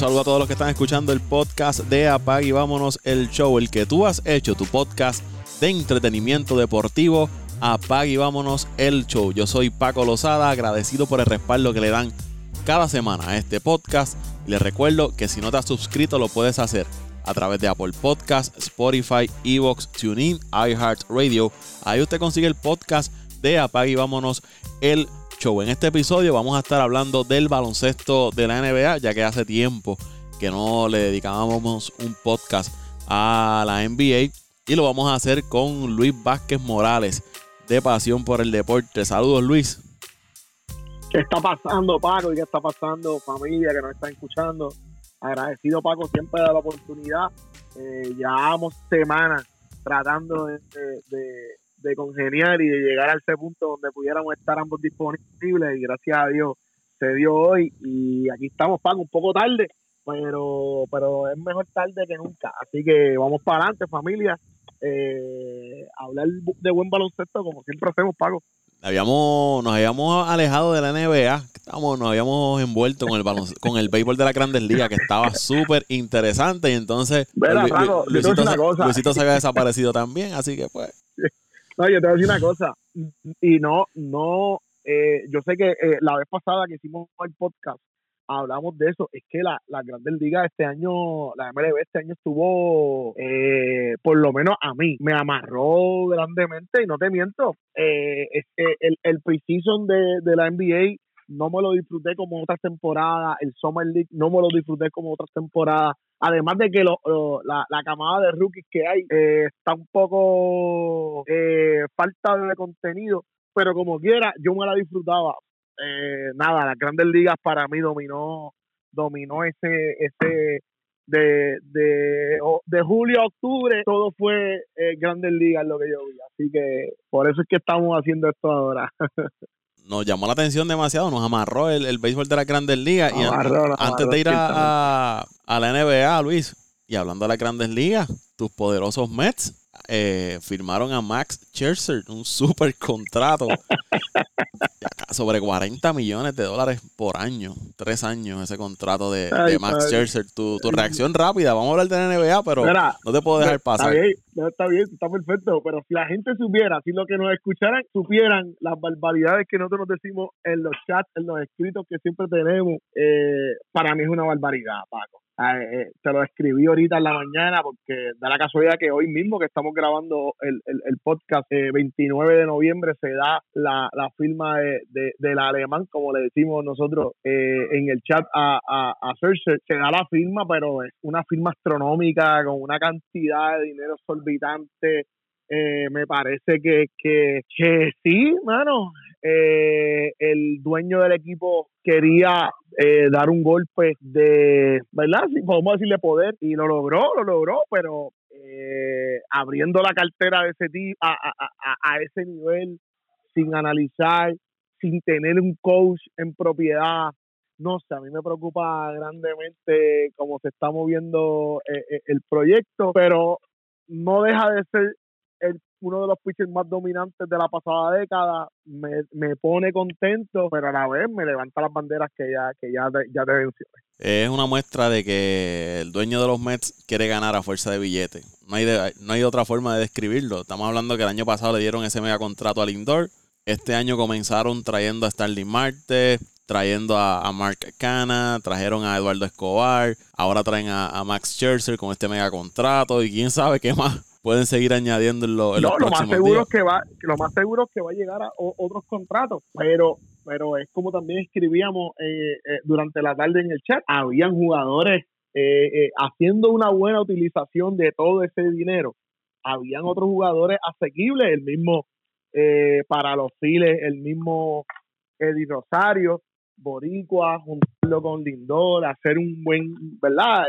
Saludo a todos los que están escuchando el podcast de Apag y vámonos el show, el que tú has hecho, tu podcast de entretenimiento deportivo. Apag y vámonos el show. Yo soy Paco Lozada, agradecido por el respaldo que le dan cada semana a este podcast. Les recuerdo que si no te has suscrito lo puedes hacer a través de Apple Podcast, Spotify, Evox, TuneIn, iHeartRadio. Ahí usted consigue el podcast de Apag y vámonos el show. En este episodio vamos a estar hablando del baloncesto de la NBA, ya que hace tiempo que no le dedicábamos un podcast a la NBA. Y lo vamos a hacer con Luis Vázquez Morales de Pasión por el Deporte. Saludos Luis. ¿Qué está pasando Paco y qué está pasando familia que nos está escuchando? Agradecido Paco siempre de la oportunidad. Eh, llevamos semanas tratando de congeniar y de llegar a ese punto donde pudiéramos estar ambos disponibles y gracias a Dios se dio hoy y aquí estamos, Paco, un poco tarde, pero, pero es mejor tarde que nunca. Así que vamos para adelante, familia. Eh, hablar de buen baloncesto como siempre hacemos, Paco. Habíamos, nos habíamos alejado de la NBA, estamos, nos habíamos envuelto con el con el béisbol de la Grandes Ligas, que estaba súper interesante, y entonces Luisito, se había desaparecido también, así que pues. No, yo te voy a decir una cosa, y no, no, eh, yo sé que eh, la vez pasada que hicimos el podcast, hablamos de eso, es que la, la Grandes Ligas este año, la MLB este año estuvo, eh, por lo menos a mí, me amarró grandemente y no te miento, eh, el, el preseason de, de la NBA no me lo disfruté como otras temporadas, el Summer League no me lo disfruté como otras temporadas, además de que la, la, camada de rookies que hay eh, está un poco eh, falta de contenido, pero como quiera, yo me la disfrutaba. Eh, nada, las grandes ligas para mí dominó dominó ese ese de, de, de julio a octubre todo fue grandes ligas lo que yo vi así que por eso es que estamos haciendo esto ahora nos llamó la atención demasiado, nos amarró el, el béisbol de la grandes ligas. y antes de ir a, a, la NBA, Luis, y hablando de las grandes ligas, tus poderosos Mets eh, firmaron a Max Scherzer un super contrato sobre 40 millones de dólares por año, tres años ese contrato de, Max Scherzer. Tu, tu, reacción rápida, vamos a hablar de la NBA, pero no te puedo dejar pasar. Está bien, está bien, está perfecto, pero si la gente supiera, si lo que nos escucharan supieran las barbaridades que nosotros nos decimos en los chats, en los escritos que siempre tenemos, eh, para mí es una barbaridad, Paco. Eh, eh, te lo escribí ahorita en la mañana porque da la casualidad que hoy mismo que estamos grabando el, el, podcast, 29 de noviembre, se da la, la firma de, del alemán, como le decimos nosotros eh, en el chat a, a, a se da la firma, pero es una firma astronómica con una cantidad de dinero exorbitante. Me parece que, que, que sí, mano, eh, el dueño del equipo quería eh, dar un golpe de, ¿verdad? Si podemos decirle poder y lo logró, lo logró, pero eh, abriendo la cartera de ese tipo a, a, ese nivel sin analizar, sin tener un coach en propiedad, no sé, a mí me preocupa grandemente cómo se está moviendo eh, el proyecto, pero no deja de ser el uno de los pitchers más dominantes de la pasada década, me, me, pone contento, pero a la vez me levanta las banderas que ya, que ya, ya te mencioné. Es una muestra de que el dueño de los Mets quiere ganar a fuerza de billete. No hay, no hay otra forma de describirlo. Estamos hablando que el año pasado le dieron ese mega contrato al Lindor. Este año comenzaron trayendo a Starling Marte, trayendo a, Mark Cana, trajeron a Eduardo Escobar, ahora traen a, a Max Scherzer con este mega contrato y quién sabe qué más pueden seguir añadiendo en, lo, lo más seguro que va lo más seguro es que va a llegar a otros contratos pero pero es como también escribíamos eh, eh, durante la tarde en el chat habían jugadores eh, haciendo una buena utilización de todo ese dinero. Habían otros jugadores asequibles el mismo para los files el mismo Eddie Rosario Boricua juntarlo con Lindor hacer un buen verdad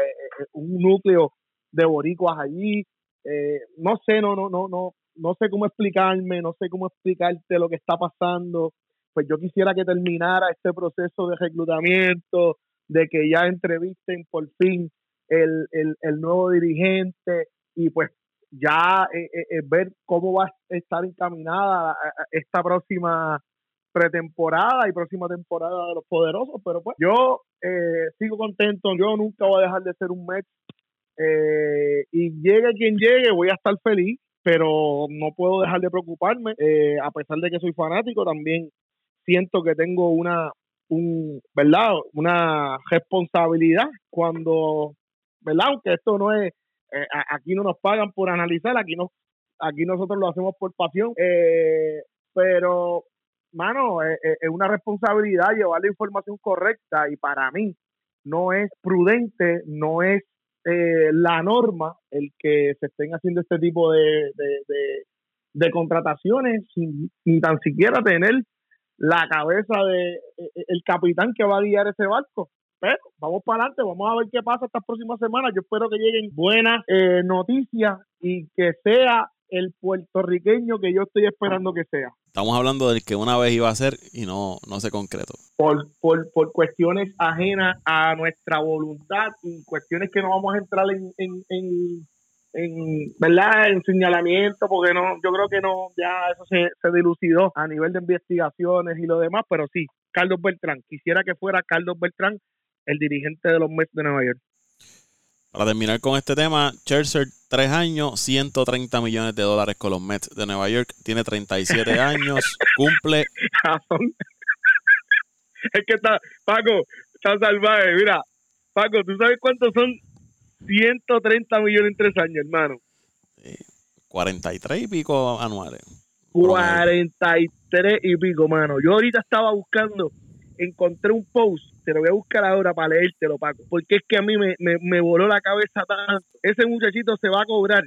un núcleo de boricuas allí eh, no sé, no, no, no, no, no sé cómo explicarme, no sé cómo explicarte lo que está pasando. Pues yo quisiera que terminara este proceso de reclutamiento, de que ya entrevisten por fin el, el, nuevo dirigente y pues ya eh, eh, ver cómo va a estar encaminada esta próxima pretemporada y próxima temporada de los poderosos, pero pues yo eh, sigo contento, yo nunca voy a dejar de ser un Mets eh, y llegue quien llegue, voy a estar feliz, pero no puedo dejar de preocuparme, eh, a pesar de que soy fanático, también siento que tengo una, un, ¿verdad? Una responsabilidad cuando, ¿verdad? Aunque esto no es, aquí no nos pagan por analizar, aquí no, aquí nosotros lo hacemos por pasión, pero mano, es, una responsabilidad llevar la información correcta y para mí no es prudente, no es eh, la norma el que se estén haciendo este tipo de, de, contrataciones sin tan siquiera tener la cabeza de e, e, el capitán que va a guiar ese barco. Pero vamos para adelante, vamos a ver qué pasa estas próximas semanas. Yo espero que lleguen buenas eh, noticias y que sea el puertorriqueño que yo estoy esperando que sea. Estamos hablando del que una vez iba a ser y no, no se concretó. Por, por, por cuestiones ajenas a nuestra voluntad y cuestiones que no vamos a entrar en, en, en, en ¿verdad? en señalamiento, porque no, yo creo que no, ya eso se, se dilucidó a nivel de investigaciones y lo demás, pero sí, Carlos Beltrán, quisiera que fuera Carlos Beltrán el dirigente de los Mets de Nueva York. Para terminar con este tema, Scherzer, tres años, 130 millones de dólares con los Mets de Nueva York. Tiene 37 años, cumple. es que está, Paco, está salvaje. Mira, Paco, ¿tú sabes cuántos son 130 millones en tres años, hermano? 43 y pico anuales. 43 y pico, mano. Yo ahorita estaba buscando, encontré un post te lo voy a buscar ahora para leértelo, Paco, porque es que a mí me, me, voló la cabeza tanto. Ese muchachito se va a cobrar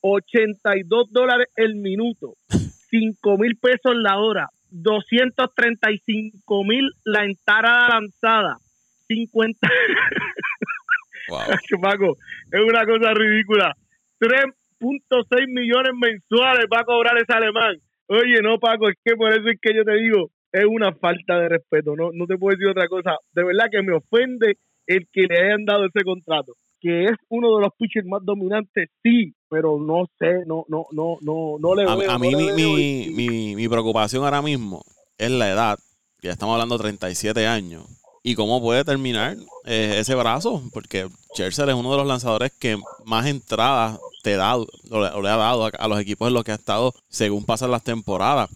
82 dólares el minuto, 5 mil pesos la hora, 235 mil la entrada lanzada, 50. wow. Paco, es una cosa ridícula. 3.6 millones mensuales va a cobrar ese alemán. Oye, no, Paco, es que por eso es que yo te digo, es una falta de respeto. No, no te puedo decir otra cosa. De verdad que me ofende el que le hayan dado ese contrato. Que es uno de los pitchers más dominantes, sí, pero no sé, no, no, no, no, no le veo. A, mí mi, mi, mi, mi, preocupación ahora mismo es la edad, que ya estamos hablando de 37 años, y cómo puede terminar eh, ese brazo, porque Scherzer es uno de los lanzadores que más entradas te da, o le, ha dado a, a, los equipos en los que ha estado según pasan las temporadas.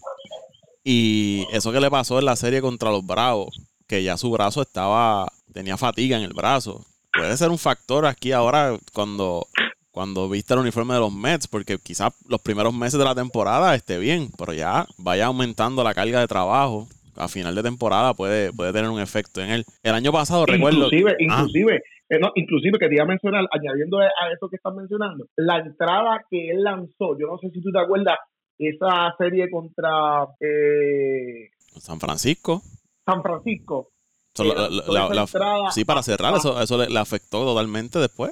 Y eso que le pasó en la serie contra los Bravos, que ya su brazo estaba, tenía fatiga en el brazo, puede ser un factor aquí ahora cuando, cuando viste el uniforme de los Mets, porque quizás los primeros meses de la temporada esté bien, pero ya vaya aumentando la carga de trabajo. A final de temporada puede, puede tener un efecto en él. El año pasado, recuerdo. Inclusive, inclusive, eh, no, inclusive que te iba a mencionar, añadiendo a eso que estás mencionando, la entrada que él lanzó, yo no sé si tú te acuerdas, esa serie contra eh, San Francisco. San Francisco. sí, para cerrar, eso, eso le, afectó totalmente después.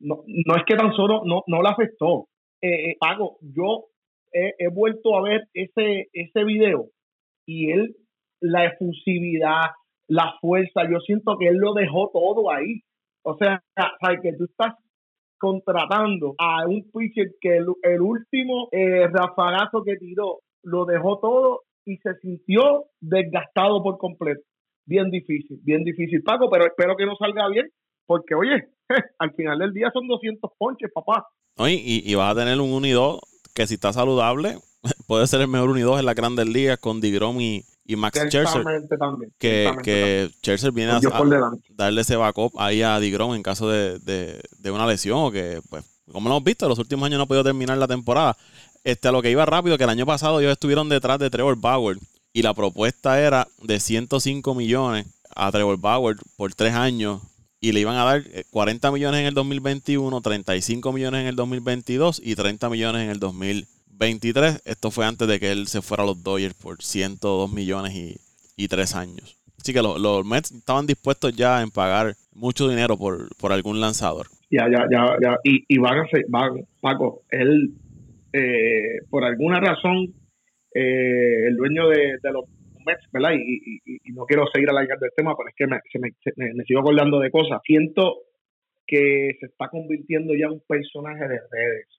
No, no es que tan solo no, no le afectó. Eh, eh Pago, yo he, vuelto a ver ese, ese video y él, la efusividad, la fuerza, yo siento que él lo dejó todo ahí. O sea, que tú estás contratando a un pitcher que el, último eh, rafagazo que tiró lo dejó todo y se sintió desgastado por completo. Bien difícil, bien difícil, Paco, pero espero que no salga bien, porque oye, al final del día son 200 ponches, papá. Oye, y, y vas a tener un unido que si está saludable, puede ser el mejor unido en la grandes ligas con Digrom y, y Max Scherzer. Que, que Scherzer viene a, darle ese backup ahí a Digrom en caso de, de, una lesión o que, pues, como lo hemos visto, los últimos años no ha podido terminar la temporada. Este, a lo que iba rápido, que el año pasado ellos estuvieron detrás de Trevor Bauer y la propuesta era de 105 millones a Trevor Bauer por tres años y le iban a dar 40 eh, millones en el 2021, 35 millones en el 2022 y 30 millones en el 2023. 23. Esto fue antes de que él se fuera a los Dodgers por 102 millones y, y 3 años. Así que los, Mets estaban dispuestos ya en pagar mucho dinero por, por algún lanzador. Ya, ya, ya, ya. Y, y van a ser, van, Paco, él, eh, por alguna razón, eh, el dueño de, los Mets, ¿verdad? Y, y, no quiero seguir alargando el tema, pero es que me, me, me, sigo acordando de cosas. Siento que se está convirtiendo ya en un personaje de redes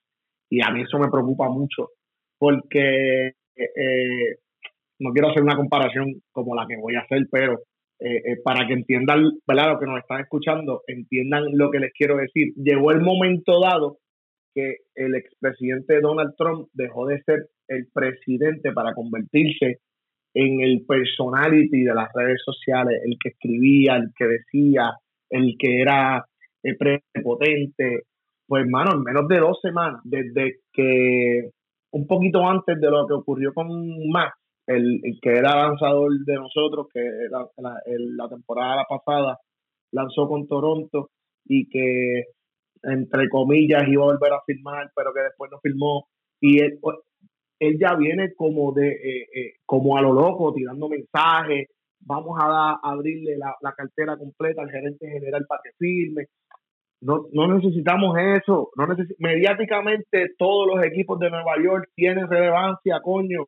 y a mí eso me preocupa mucho porque eh, no quiero hacer una comparación como la que voy a hacer, pero eh, para que entiendan, ¿verdad? Lo que nos están escuchando, entiendan lo que les quiero decir. Llegó el momento dado que el expresidente Donald Trump dejó de ser el presidente para convertirse en el personality de las redes sociales, el que escribía, el que decía, el que era eh, prepotente. Pues, hermano, en menos de dos semanas, desde que un poquito antes de lo que ocurrió con Max, el, que era lanzador de nosotros, que la, temporada pasada lanzó con Toronto y que entre comillas iba a volver a firmar, pero que después no firmó. Y él, él ya viene como de eh, eh, como a lo loco, tirando mensajes, vamos a, abrirle la, cartera completa al gerente general para que firme. No, no necesitamos eso. No mediáticamente todos los equipos de Nueva York tienen relevancia, coño.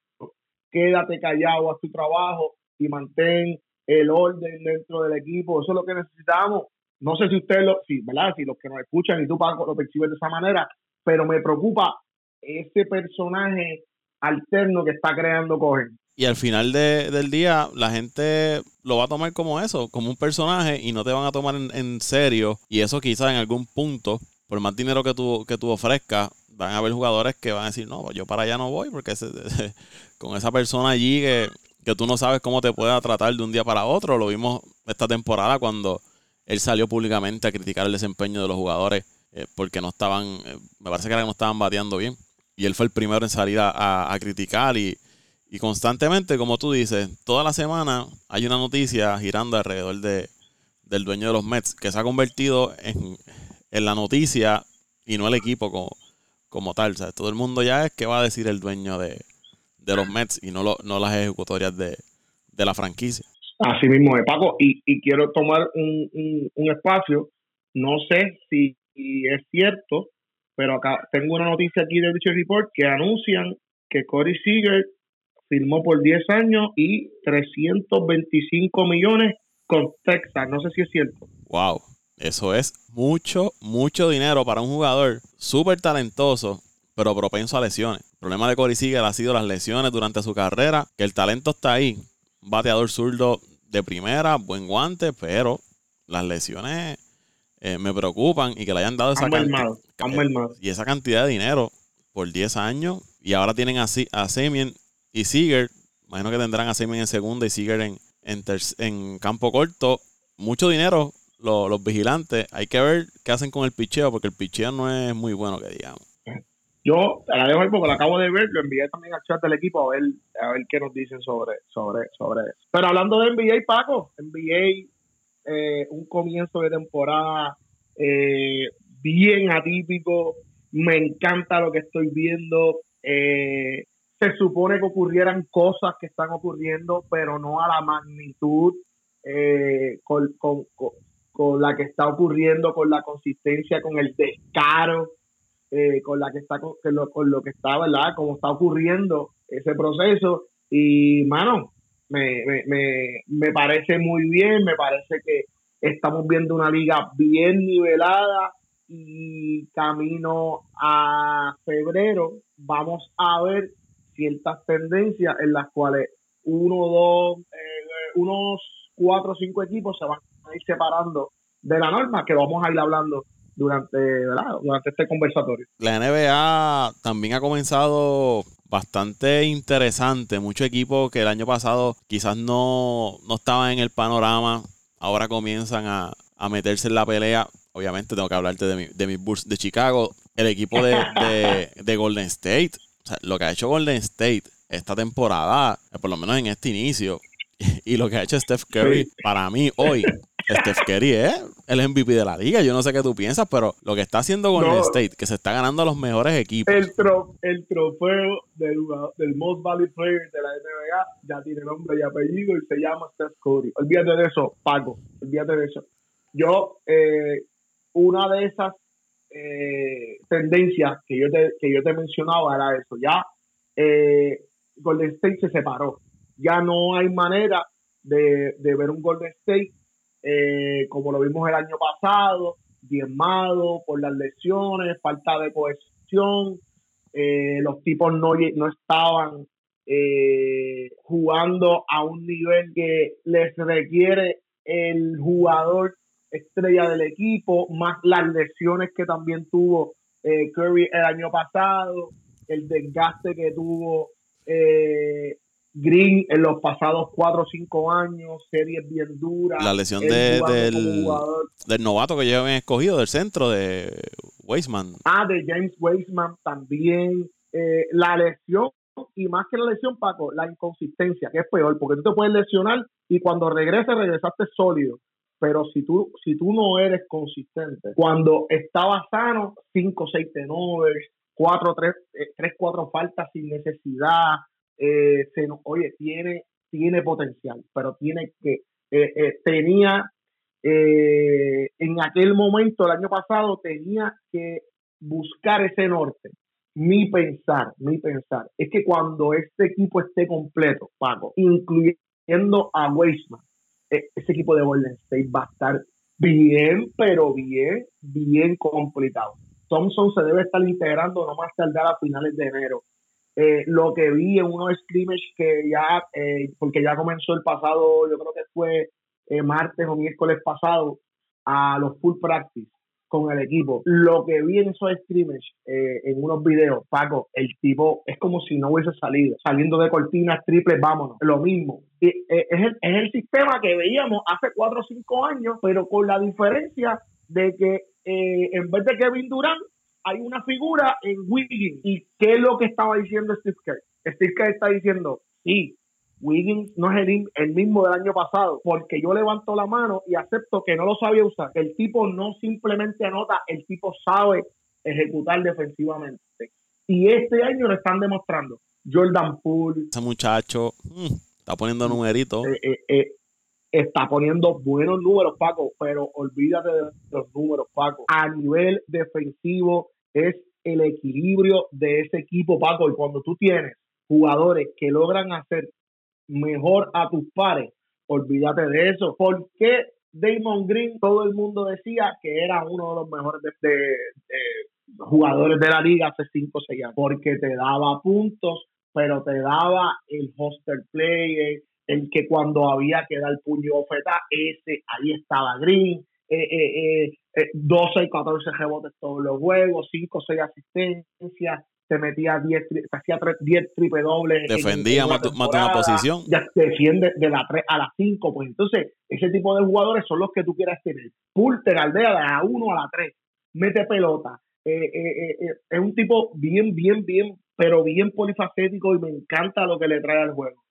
Quédate callado, haz tu trabajo y mantén el orden dentro del equipo. Eso es lo que necesitamos. No sé si ustedes, lo, si, ¿verdad? Si los que nos escuchan y tú, Paco, lo percibes de esa manera, pero me preocupa ese personaje alterno que está creando Cohen. Y al final del día, la gente lo va a tomar como eso, como un personaje, y no te van a tomar en, serio. Y eso quizás en algún punto, por más dinero que tú, que tú ofrezcas, van a haber jugadores que van a decir, no, yo para allá no voy, porque con esa persona allí que, que tú no sabes cómo te pueda tratar de un día para otro. Lo vimos esta temporada cuando él salió públicamente a criticar el desempeño de los jugadores eh, porque no estaban, eh, me parece que era que no estaban bateando bien. Y él fue el primero en salir a, criticar y, constantemente, como tú dices, toda la semana hay una noticia girando alrededor de, del dueño de los Mets que se ha convertido en, la noticia y no el equipo como, como tal. todo el mundo ya es que va a decir el dueño de, los Mets y no, no las ejecutorias de, de la franquicia. Así mismo es, Paco, y, y quiero tomar un, un, espacio, no sé si, es cierto, pero acá tengo una noticia aquí de Richard Report que anuncian que Corey Seager firmó por 10 años y 325 millones con Texas, no sé si es cierto. Wow, eso es mucho, mucho dinero para un jugador súper talentoso, pero propenso a lesiones. El problema de Corey Seager ha sido las lesiones durante su carrera, que el talento está ahí, bateador zurdo de primera, buen guante, pero las lesiones eh, me preocupan y que le hayan dado esa cantidad y esa cantidad de dinero por 10 años y ahora tienen a, a Semien y Seager, imagino que tendrán a Semien en segunda y Seager en, en, campo corto, mucho dinero los, vigilantes, hay que ver qué hacen con el picheo porque el picheo no es muy bueno que digamos. Yo la dejo porque lo acabo de ver, lo envié también al chat del equipo a ver, a ver qué nos dicen sobre, sobre, sobre eso. Pero hablando de NBA, Paco, NBA, eh, un comienzo de temporada eh, bien atípico, me encanta lo que estoy viendo. Eh, se supone que ocurrieran cosas que están ocurriendo, pero no a la magnitud con, con, con la que está ocurriendo, con la consistencia, con el descaro eh, con la que está con, lo, con lo que está, ¿verdad? Como está ocurriendo ese proceso. Y, mano, me, me, me, parece muy bien, me parece que estamos viendo una liga bien nivelada y camino a febrero vamos a ver ciertas tendencias en las cuales uno, dos, eh, unos cuatro o cinco equipos se van a ir separando de la norma, que vamos a ir hablando durante, durante este conversatorio. La NBA también ha comenzado bastante interesante. Muchos equipos que el año pasado quizás no, no estaban en el panorama, ahora comienzan a, meterse en la pelea. Obviamente tengo que hablarte de mi, de mi Bulls de Chicago. El equipo de, de, Golden State. Lo que ha hecho Golden State esta temporada, por lo menos en este inicio, y lo que ha hecho Steph Curry, para mí hoy, Steph Curry es el MVP de la liga. Yo no sé qué tú piensas, pero lo que está haciendo Golden State, que se está ganando a los mejores equipos. El, el trofeo del, del Most Valuable Player de la NBA ya tiene nombre y apellido y se llama Steph Curry. Olvídate de eso, Paco. Olvídate de eso. Yo, eh, una de esas eh, tendencias que yo, te, que yo te mencionaba era eso. Ya eh, Golden State se separó. Ya no hay manera de, de ver un Golden State eh, como lo vimos el año pasado, diezmado por las lesiones, falta de cohesión, eh, los tipos no, no estaban eh, jugando a un nivel que les requiere el jugador estrella del equipo, más las lesiones que también tuvo eh, Curry el año pasado, el desgaste que tuvo eh, Green en los pasados cuatro o cinco años, series bien duras. La lesión del, del, novato que llevan escogido del centro de Weisman. Ah, de James Weisman también. Eh, la lesión, y más que la lesión, Paco, la inconsistencia, que es peor, porque tú te puedes lesionar y cuando regreses, regresaste sólido. Pero si tú, si tú no eres consistente, cuando estaba sano, cinco, seis tenores, cuatro, tres, eh, tres, cuatro faltas sin necesidad, eh, se oye, tiene, tiene potencial, pero tiene que, eh, eh, tenía, en aquel momento, el año pasado, tenía que buscar ese norte. Mi pensar, mi pensar, es que cuando este equipo esté completo, Paco, incluyendo a Weisman, ese equipo de Golden State va a estar bien, pero bien, bien complicado. Thompson se debe estar integrando no más tardar a finales de enero. Eh, lo que vi en unos scrimmage que ya, eh, porque ya comenzó el pasado, yo creo que fue eh, martes o miércoles pasado, a los full practice con el equipo. Lo que vi en esos scrimmage, en unos videos, Paco, el tipo es como si no hubiese salido, saliendo de cortinas triples, vámonos, lo mismo. es, el, es el sistema que veíamos hace cuatro o cinco años, pero con la diferencia de que en vez de Kevin Durant, hay una figura en Wiggins. ¿Y qué es lo que estaba diciendo Steve Kerr? Steve Kerr está diciendo, sí, Wiggins no es el, mismo del año pasado, porque yo levanto la mano y acepto que no lo sabía usar. El tipo no simplemente anota, el tipo sabe ejecutar defensivamente. Y este año lo están demostrando. Jordan Poole. Ese muchacho mm, está poniendo numeritos. Eh, eh, eh, está poniendo buenos números, Paco, pero olvídate de los números, Paco. A nivel defensivo es el equilibrio de ese equipo, Paco, y cuando tú tienes jugadores que logran hacer mejor a tus pares, olvídate de eso. ¿Por qué Damon Green, todo el mundo decía que era uno de los mejores jugadores de la liga hace 5 o 6 años? Porque te daba puntos, pero te daba el hoster play, el que cuando había que dar puño ofeta, ese, ahí estaba Green, eh, eh, 12 eh, y 14 rebotes todos los juegos, 5 o 6 asistencias, te metía 10, hacía 10 triple dobles. Defendía más, una posición. Ya defiende de la 3 a la 5, pues entonces ese tipo de jugadores son los que tú quieras tener. Pulter, aldea de la 1 a la 3, mete pelota. Eh, eh, es un tipo bien, bien, bien, pero bien polifacético y me encanta lo que le trae al juego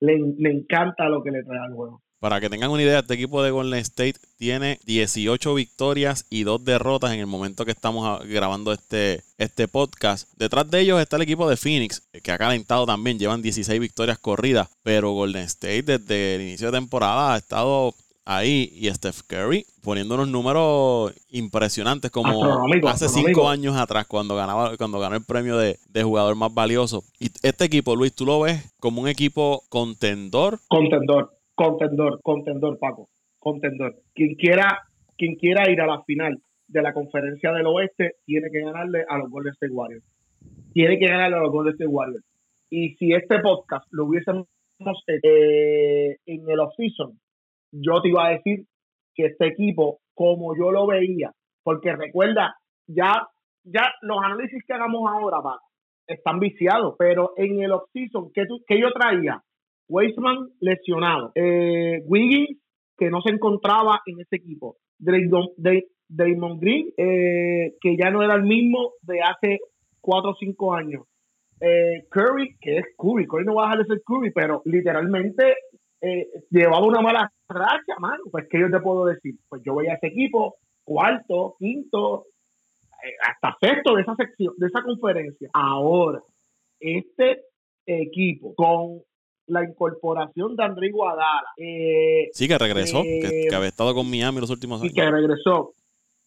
le, encanta lo que le trae al juego. Para que tengan una idea, este equipo de Golden State tiene 18 victorias y 2 derrotas en el momento que estamos grabando este, este podcast. Detrás de ellos está el equipo de Phoenix, que ha calentado también, llevan 16 victorias corridas, pero Golden State desde el inicio de temporada ha estado ahí y Steph Curry poniendo unos números impresionantes como hace cinco años atrás cuando ganaba cuando ganó el premio de, jugador más valioso. Y este equipo Luis tú lo ves como un equipo contendor. Contendor contendor contendor Paco contendor. Quien quiera quien quiera ir a la final de la conferencia del oeste tiene que ganarle a los Golden State Warriors. Tiene que ganarle a los Golden State Warriors. Y si este podcast lo hubiésemos eh, en el off-season yo te iba a decir que este equipo, como yo lo veía, porque recuerda, ya, ya los análisis que hagamos ahora, están viciados, pero en el off-season, ¿qué, yo traía? Weisman lesionado, eh, Wiggins, que no se encontraba en ese equipo, Damon, Green, eh, que ya no era el mismo de hace cuatro o cinco años. Eh, Curry, que es Curry, Curry no va a dejar de ser Curry, pero literalmente eh, llevaba una mala racha, mano. Pues, ¿qué yo te puedo decir? Pues yo voy a ese equipo, cuarto, quinto, hasta sexto de esa sección, de esa conferencia. Ahora, este equipo con la incorporación de André Guadala. Eh, sí, que regresó, que, había estado con Miami los últimos años. Y que regresó.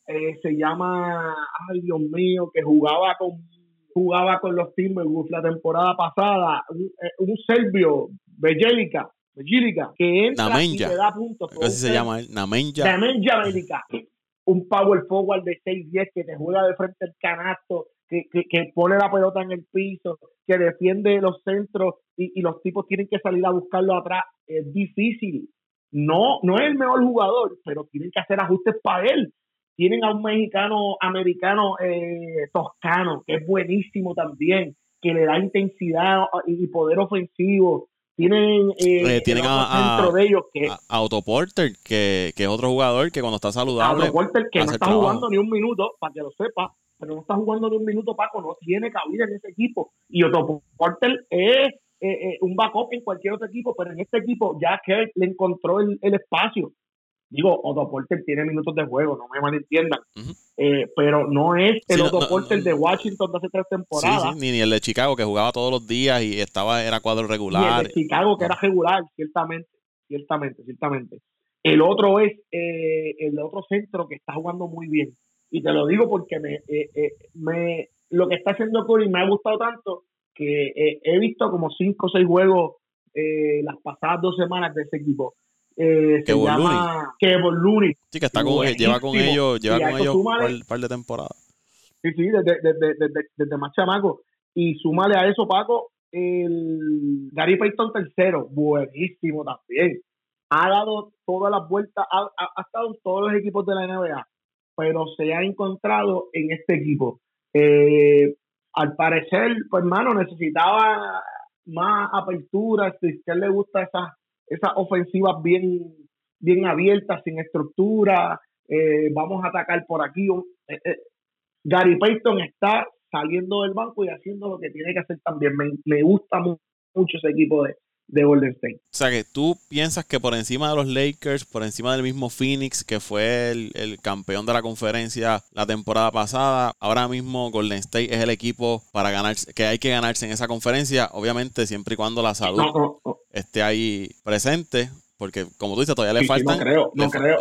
se llama, ay Dios mío, que jugaba con jugaba con los Timberwolves la temporada pasada, un, un serbio, Bejelica, que entra y te da puntos. Así se llama él, Namenja. Namenja Un power forward de 6-10 que te juega de frente al canasto, que, que, pone la pelota en el piso, que defiende los centros y, y, los tipos tienen que salir a buscarlo atrás. Es difícil. No, no es el mejor jugador, pero tienen que hacer ajustes para él. Tienen a un mexicano americano eh, toscano, que es buenísimo también, que le da intensidad y poder ofensivo. Tienen, eh, eh tienen a, de ellos que, a, Autoporter, que, que, es otro jugador que cuando está saludable. Autoporter, que no está jugando ni un minuto, para que lo sepa, pero no está jugando ni un minuto, Paco, no tiene cabida en ese equipo. Y Autoporter es eh, eh, un backup en cualquier otro equipo, pero en este equipo ya que le encontró el, espacio. Digo, Otto Porter tiene minutos de juego, no me malentiendan. Eh, pero no es el Otto Porter de Washington de hace tres temporadas. ni, el de Chicago que jugaba todos los días y estaba era cuadro regular. el de Chicago que era regular, ciertamente, ciertamente, ciertamente. El otro es el otro centro que está jugando muy bien. Y te lo digo porque me, me lo que está haciendo Curry me ha gustado tanto que eh, he visto como cinco o seis juegos eh, las pasadas dos semanas de ese equipo. Eh, se llama Kevin. Sí, que está con, lleva con ellos, lleva con ellos un par, de temporadas. Sí, sí, desde, desde, desde, desde, más chamaco. Y súmale a eso, Paco, el Gary Payton tercero, buenísimo también. Ha dado todas las vueltas, ha, ha, estado en todos los equipos de la NBA, pero se ha encontrado en este equipo. Eh, al parecer, pues hermano, necesitaba más apertura, si a él le gusta esas esas ofensivas bien, bien abiertas, sin estructura, eh, vamos a atacar por aquí. Eh, eh, Gary Payton está saliendo del banco y haciendo lo que tiene que hacer también. Me, me gusta mucho ese equipo de, de Golden State. O sea que tú piensas que por encima de los Lakers, por encima del mismo Phoenix, que fue el, campeón de la conferencia la temporada pasada, ahora mismo Golden State es el equipo para ganarse, que hay que ganarse en esa conferencia, obviamente siempre y cuando la salud esté ahí presente. Porque, como tú dices, todavía le faltan.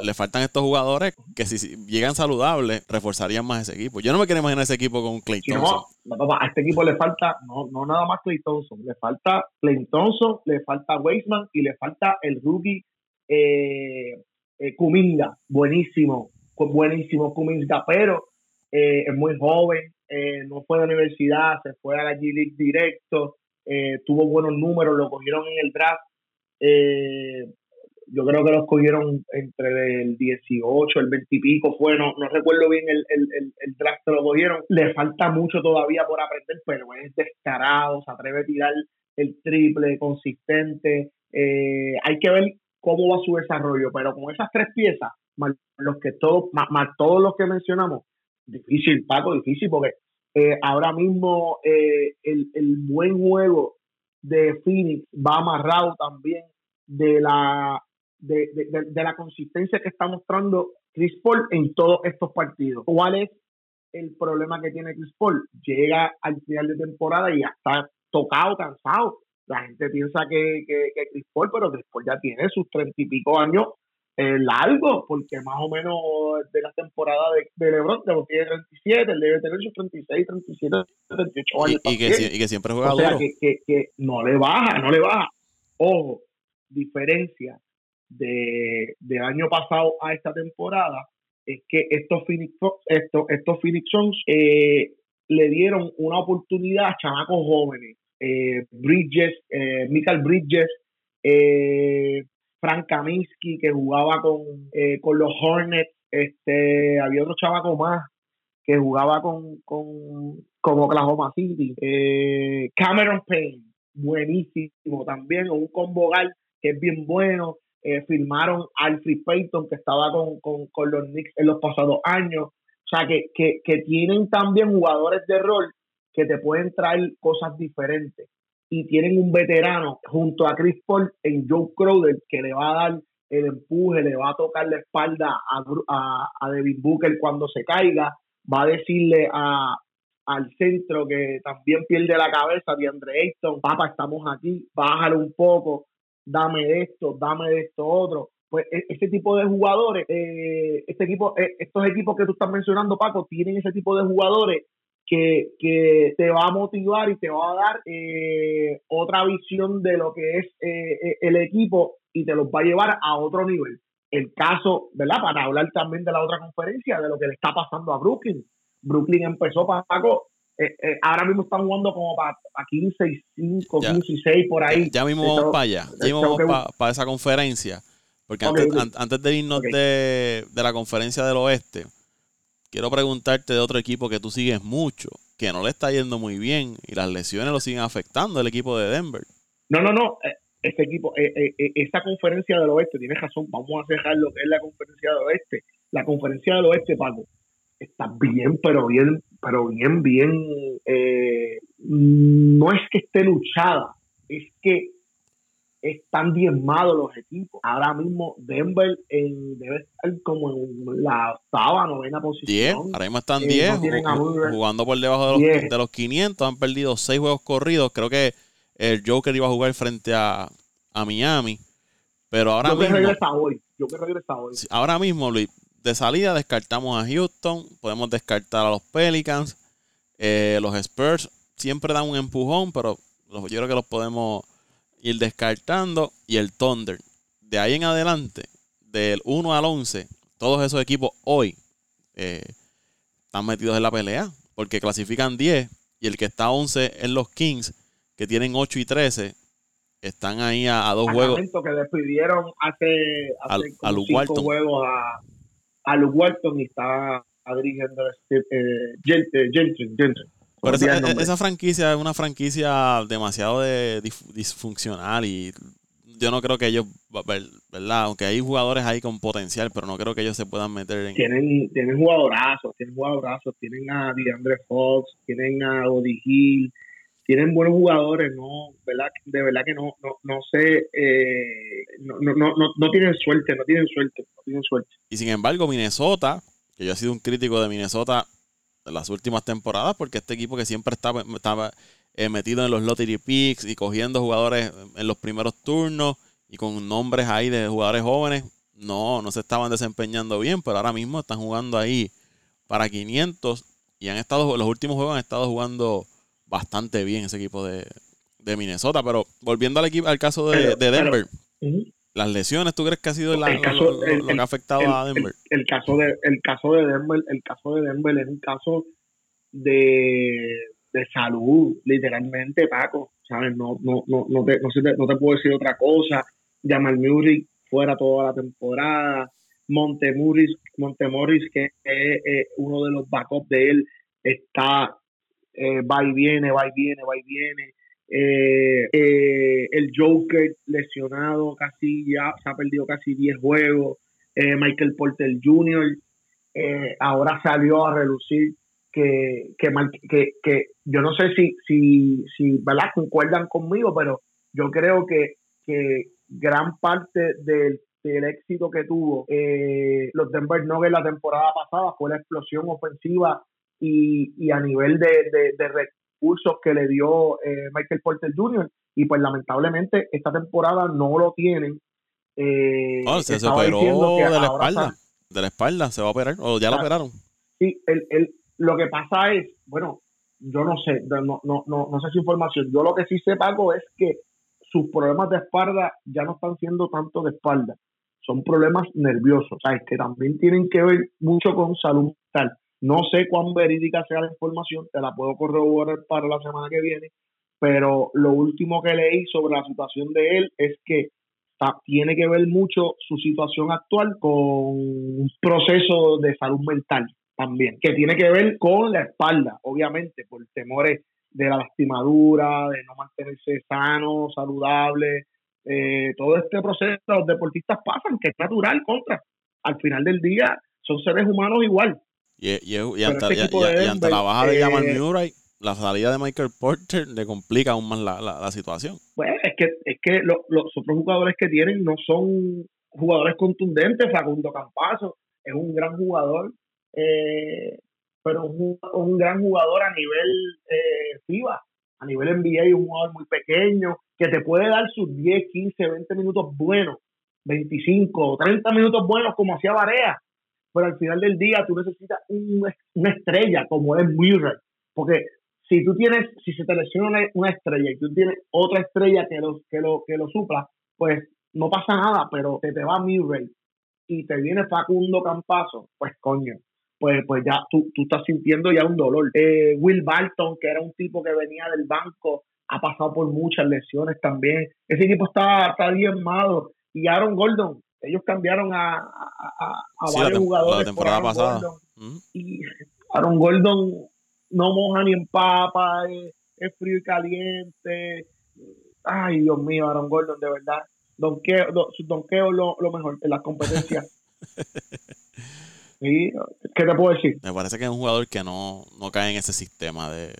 le, faltan estos jugadores que, si, llegan saludables, reforzarían más ese equipo. Yo no me quiero imaginar ese equipo con Clay Thompson. No, a este equipo le falta, no, no nada más Clay Thompson, le falta Clay Thompson, le falta Weisman y le falta el rookie eh, eh Kuminga. Buenísimo, buenísimo Kuminga, pero eh, es muy joven, eh, no fue de universidad, se fue a la G-League directo, tuvo buenos números, lo cogieron en el draft. Eh, yo creo que los cogieron entre el 18, el 20 y pico, fue, no, recuerdo bien el, el, el, draft que lo cogieron. Le falta mucho todavía por aprender, pero es descarado, se atreve a tirar el triple, consistente. Eh, hay que ver cómo va su desarrollo, pero con esas tres piezas, más los que todos, más, todos los que mencionamos, difícil, Paco, difícil, porque eh, ahora mismo eh, el, el buen juego de Phoenix va amarrado también de la de, de, la consistencia que está mostrando Chris Paul en todos estos partidos. ¿Cuál es el problema que tiene Chris Paul? Llega al final de temporada y ya está tocado, cansado. La gente piensa que, que, Chris Paul, pero Chris Paul ya tiene sus treinta y pico años eh, largos, porque más o menos de la temporada de, LeBron, de tiene 37, él debe tener sus 36, 37, 38 años. Y, y, que, siempre juega o sea, Que, que, que no le baja, no le baja. Ojo, diferencia de, del año pasado a esta temporada es que estos Phoenix, estos, estos Phoenix eh, le dieron una oportunidad a chamacos jóvenes. Eh, Bridges, eh, Michael Bridges, eh, Frank Kaminsky, que jugaba con, con los Hornets. Este, había otro chamaco más que jugaba con, con, con Oklahoma City. Cameron Payne, buenísimo también. Un combogal que es bien bueno. Eh, firmaron a Alfred Payton, que estaba con, con, los Knicks en los pasados años. O sea, que, que, tienen también jugadores de rol que te pueden traer cosas diferentes. Y tienen un veterano junto a Chris Paul en Joe Crowder que le va a dar el empuje, le va a tocar la espalda a, a, Devin Booker cuando se caiga, va a decirle a, al centro que también pierde la cabeza de Andre Ayton, papá, estamos aquí, bájalo un poco, dame esto, dame esto otro. Pues e, ese tipo de jugadores, eh, este equipo, eh, estos equipos que tú estás mencionando, Paco, tienen ese tipo de jugadores que, que te va a motivar y te va a dar eh, otra visión de lo que es el equipo y te los va a llevar a otro nivel. El caso, ¿verdad? Para hablar también de la otra conferencia, de lo que le está pasando a Brooklyn. Brooklyn empezó, Paco, eh, eh, ahora mismo están jugando como para 15 y 5, 15 y 6 por ahí. Ya, mismo vamos para allá, ya mismo vamos para esa conferencia. Porque antes, de irnos de, de, la conferencia del oeste, quiero preguntarte de otro equipo que tú sigues mucho, que no le está yendo muy bien y las lesiones lo siguen afectando, el equipo de Denver. No, no, no. Este equipo, eh, esta conferencia del oeste, tienes razón, vamos a dejar lo que es la conferencia del oeste. La conferencia del oeste, Paco, está bien, pero bien, pero bien, bien, eh, no es que esté luchada, es que están diezmados los equipos. Ahora mismo Denver en, debe estar como en la octava, novena posición. ahora mismo están 10, eh, jugando por debajo de los, de los 500, han perdido 6 juegos corridos. Creo que el Joker iba a jugar frente a, a Miami. Pero ahora yo mismo. regresa hoy. Yo que regresa hoy. Ahora mismo, Luis, de salida descartamos a Houston, podemos descartar a los Pelicans, eh, los Spurs siempre dan un empujón, pero yo creo que los podemos ir descartando y el Thunder. De ahí en adelante, del 1 al 11, todos esos equipos hoy eh, están metidos en la pelea porque clasifican 10 y el que está 11 en los Kings, que tienen 8 y 13, están ahí a, dos juegos. que despidieron hace, hace juegos a, a Luke Walton y está dirigiendo este, eh, Pero esa, franquicia es una franquicia demasiado disfuncional y yo no creo que ellos, ¿verdad? Aunque hay jugadores ahí con potencial, pero no creo que ellos se puedan meter en... Tienen, tienen jugadorazos, tienen jugadorazos, tienen a DeAndre Fox, tienen a Odi Hill, tienen buenos jugadores, no. De verdad que no, no, no sé, eh, no, no, no, no tienen suerte, no tienen suerte, no tienen suerte. Y sin embargo, Minnesota, que yo he sido un crítico de Minnesota en las últimas temporadas, porque este equipo que siempre estaba, estaba eh, metido en los lottery picks y cogiendo jugadores en los primeros turnos y con nombres ahí de jugadores jóvenes, no, no se estaban desempeñando bien, pero ahora mismo están jugando ahí para 500 y han estado, los últimos juegos han estado jugando bastante bien ese equipo de, Minnesota. Pero volviendo al, equipo, al caso de, Denver, las lesiones, ¿tú crees que ha sido lo, que ha afectado a Denver? El, caso de, el caso de Denver, el caso de Denver es un caso de, salud, literalmente, Paco. ¿Sabes? No, no, no, no, te, no, te, puedo decir otra cosa. Jamal Murray fuera toda la temporada. Montemorris, Montemorris que es uno de los backups de él, está eh, va y viene, va y viene, va y viene. Eh, eh, el Joker lesionado casi ya se ha perdido casi 10 juegos. Michael Porter Jr. ahora salió a relucir que, que, que, yo no sé si, si, si ¿verdad? concuerdan conmigo, pero yo creo que, que gran parte del, del éxito que tuvo los Denver Nuggets la temporada pasada fue la explosión ofensiva y, a nivel de, recursos que le dio eh, Michael Porter Jr. Y pues lamentablemente esta temporada no lo tienen. Eh, se, operó de la espalda. De la espalda se va a operar o ya lo operaron. Sí, el, el, lo que pasa es, bueno, yo no sé, no, no, no, no sé su información. Yo lo que sí sé, Paco, es que sus problemas de espalda ya no están siendo tanto de espalda, son problemas nerviosos, o sea, es que también tienen que ver mucho con salud mental. No sé cuán verídica sea la información, te la puedo corroborar para la semana que viene, pero lo último que leí sobre la situación de él es que tiene que ver mucho su situación actual con un proceso de salud mental también, que tiene que ver con la espalda, obviamente, por temores de la lastimadura, de no mantenerse sano, saludable, eh, todo este proceso los deportistas pasan, que es natural contra. Al final del día son seres humanos igual, y, y, ante, la baja de Jamal eh, Murray, la salida de Michael Porter le complica aún más la, la, situación. Pues es que, es que los otros jugadores que tienen no son jugadores contundentes. Facundo Campazo es un gran jugador, eh, pero un, un, gran jugador a nivel eh, FIBA, a nivel NBA, un jugador muy pequeño que te puede dar sus 10, 15, 20 minutos buenos, 25, 30 minutos buenos como hacía Barea pero al final del día tú necesitas una estrella como es Murray, porque si tú tienes, si se te lesiona una, estrella y tú tienes otra estrella que lo, que lo, que lo supla, pues no pasa nada, pero te, te va Murray y te viene Facundo Campazo, pues coño, pues, pues ya tú, tú estás sintiendo ya un dolor. Eh, Will Barton, que era un tipo que venía del banco, ha pasado por muchas lesiones también. Ese equipo está, está bien malo. Y Aaron Gordon, ellos cambiaron a, a, varios jugadores. La temporada pasada. Y Aaron Gordon no moja ni empapa, es, es frío y caliente. Ay, Dios mío, Aaron Gordon, de verdad. Donqueo, su donqueo lo, lo mejor en las competencias. ¿qué te puedo decir? Me parece que es un jugador que no, no cae en ese sistema de,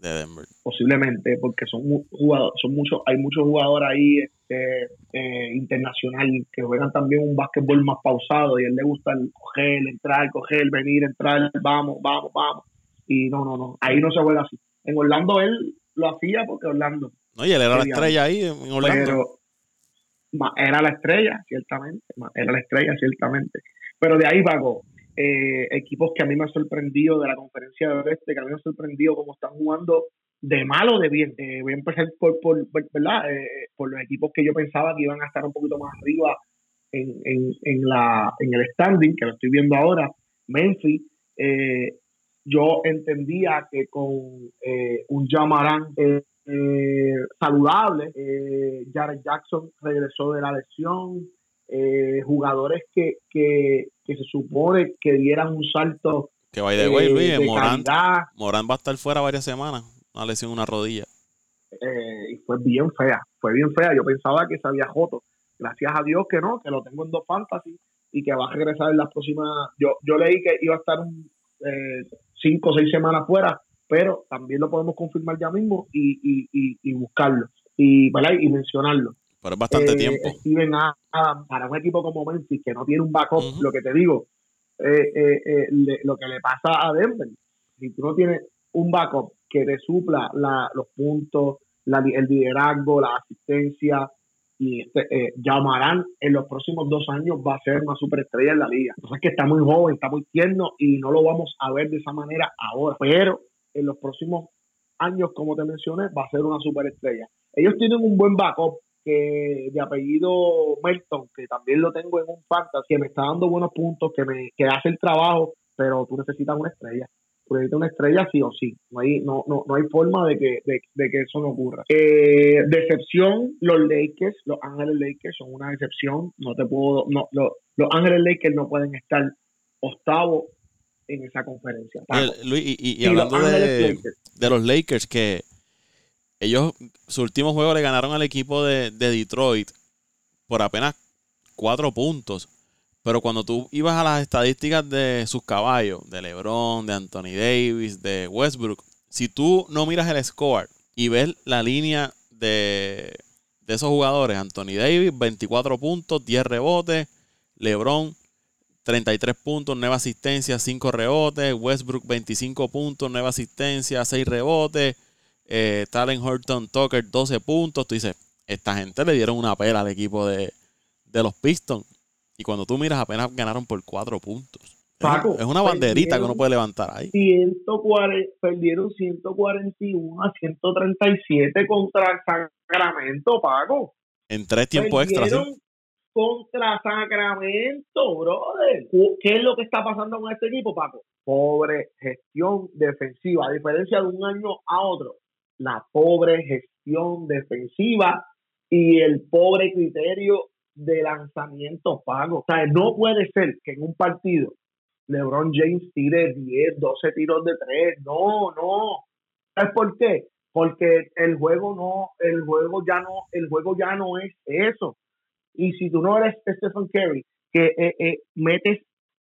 de Denver. Posiblemente, porque son jugadores, son muchos, hay muchos jugadores ahí este, eh, internacional que juegan también un básquetbol más pausado y a él le gusta el coger, entrar, coger, venir, entrar, vamos, vamos, vamos. Y no, no, no, ahí no se juega así. En Orlando él lo hacía porque Orlando. No, y él era la estrella ahí en Orlando. Pero era la estrella, ciertamente. Era la estrella, ciertamente. Pero de ahí vago eh, equipos que a mí me han sorprendido de la conferencia de oeste, que a mí me han sorprendido cómo están jugando de malo de bien. Eh, voy a empezar por, por, ¿verdad? Eh, por los equipos que yo pensaba que iban a estar un poquito más arriba en, en, en, la, en el standing, que lo estoy viendo ahora. Memphis, yo entendía que con un Jamarán saludable, Jared Jackson regresó de la lesión, eh, jugadores que, que, se supone que dieran un salto. Que vaya de way, Luis, Morán, Morán va a estar fuera varias semanas, una lesión en una rodilla. Eh, y fue bien fea, fue bien fea. Yo pensaba que se había joto. Gracias a Dios que no, que lo tengo en dos fantasy y que va a regresar en las próximas. Yo, yo leí que iba a estar un, eh, cinco o seis semanas fuera, pero también lo podemos confirmar ya mismo y, y, y, y buscarlo y, y mencionarlo. Pero es bastante eh, tiempo. Steven Adams, para un equipo como Memphis, que no tiene un backup, lo que te digo, eh, eh, lo que le pasa a Denver, si tú no tienes un backup que te supla los puntos, el liderazgo, la asistencia, y este, llamarán en los próximos dos años va a ser una superestrella en la liga. Entonces que está muy joven, está muy tierno y no lo vamos a ver de esa manera ahora. Pero en los próximos años, como te mencioné, va a ser una superestrella. Ellos tienen un buen backup, que de apellido Melton, que también lo tengo en un fantasy, que me está dando buenos puntos, que me que hace el trabajo, pero tú necesitas una estrella. Tú necesitas una estrella sí o sí. No hay, no, no, no hay forma de que, de, que eso no ocurra. Eh, decepción, los Lakers, los Ángeles Lakers son una decepción. No te puedo, no, los Ángeles Lakers no pueden estar octavo en esa conferencia. Luis, y, hablando de, de los Lakers, que ellos, su último juego le ganaron al equipo de, Detroit por apenas cuatro puntos. Pero cuando tú ibas a las estadísticas de sus caballos, de LeBron, de Anthony Davis, de Westbrook, si tú no miras el score y ves la línea de, de esos jugadores, Anthony Davis, 24 puntos, 10 rebotes, LeBron, 33 puntos, 9 asistencias, 5 rebotes, Westbrook, 25 puntos, 9 asistencias, 6 rebotes eh, Talen Horton Tucker 12 puntos. Tú dices, esta gente le dieron una pela al equipo de, los Pistons. Y cuando tú miras, apenas ganaron por 4 puntos. es una banderita que uno puede levantar ahí. 140, perdieron 141 a 137 contra Sacramento, Paco. En tres tiempos extra, Contra Sacramento, brother. ¿Qué es lo que está pasando con este equipo, Paco? Pobre gestión defensiva. A diferencia de un año a otro, la pobre gestión defensiva y el pobre criterio de lanzamiento pago. O sea, no puede ser que en un partido LeBron James tire 10, 12 tiros de 3. No, no. ¿Sabes por qué? Porque el juego no, el juego ya no, el juego ya no es eso. Y si tú no eres Stephen Curry, que eh, eh, metes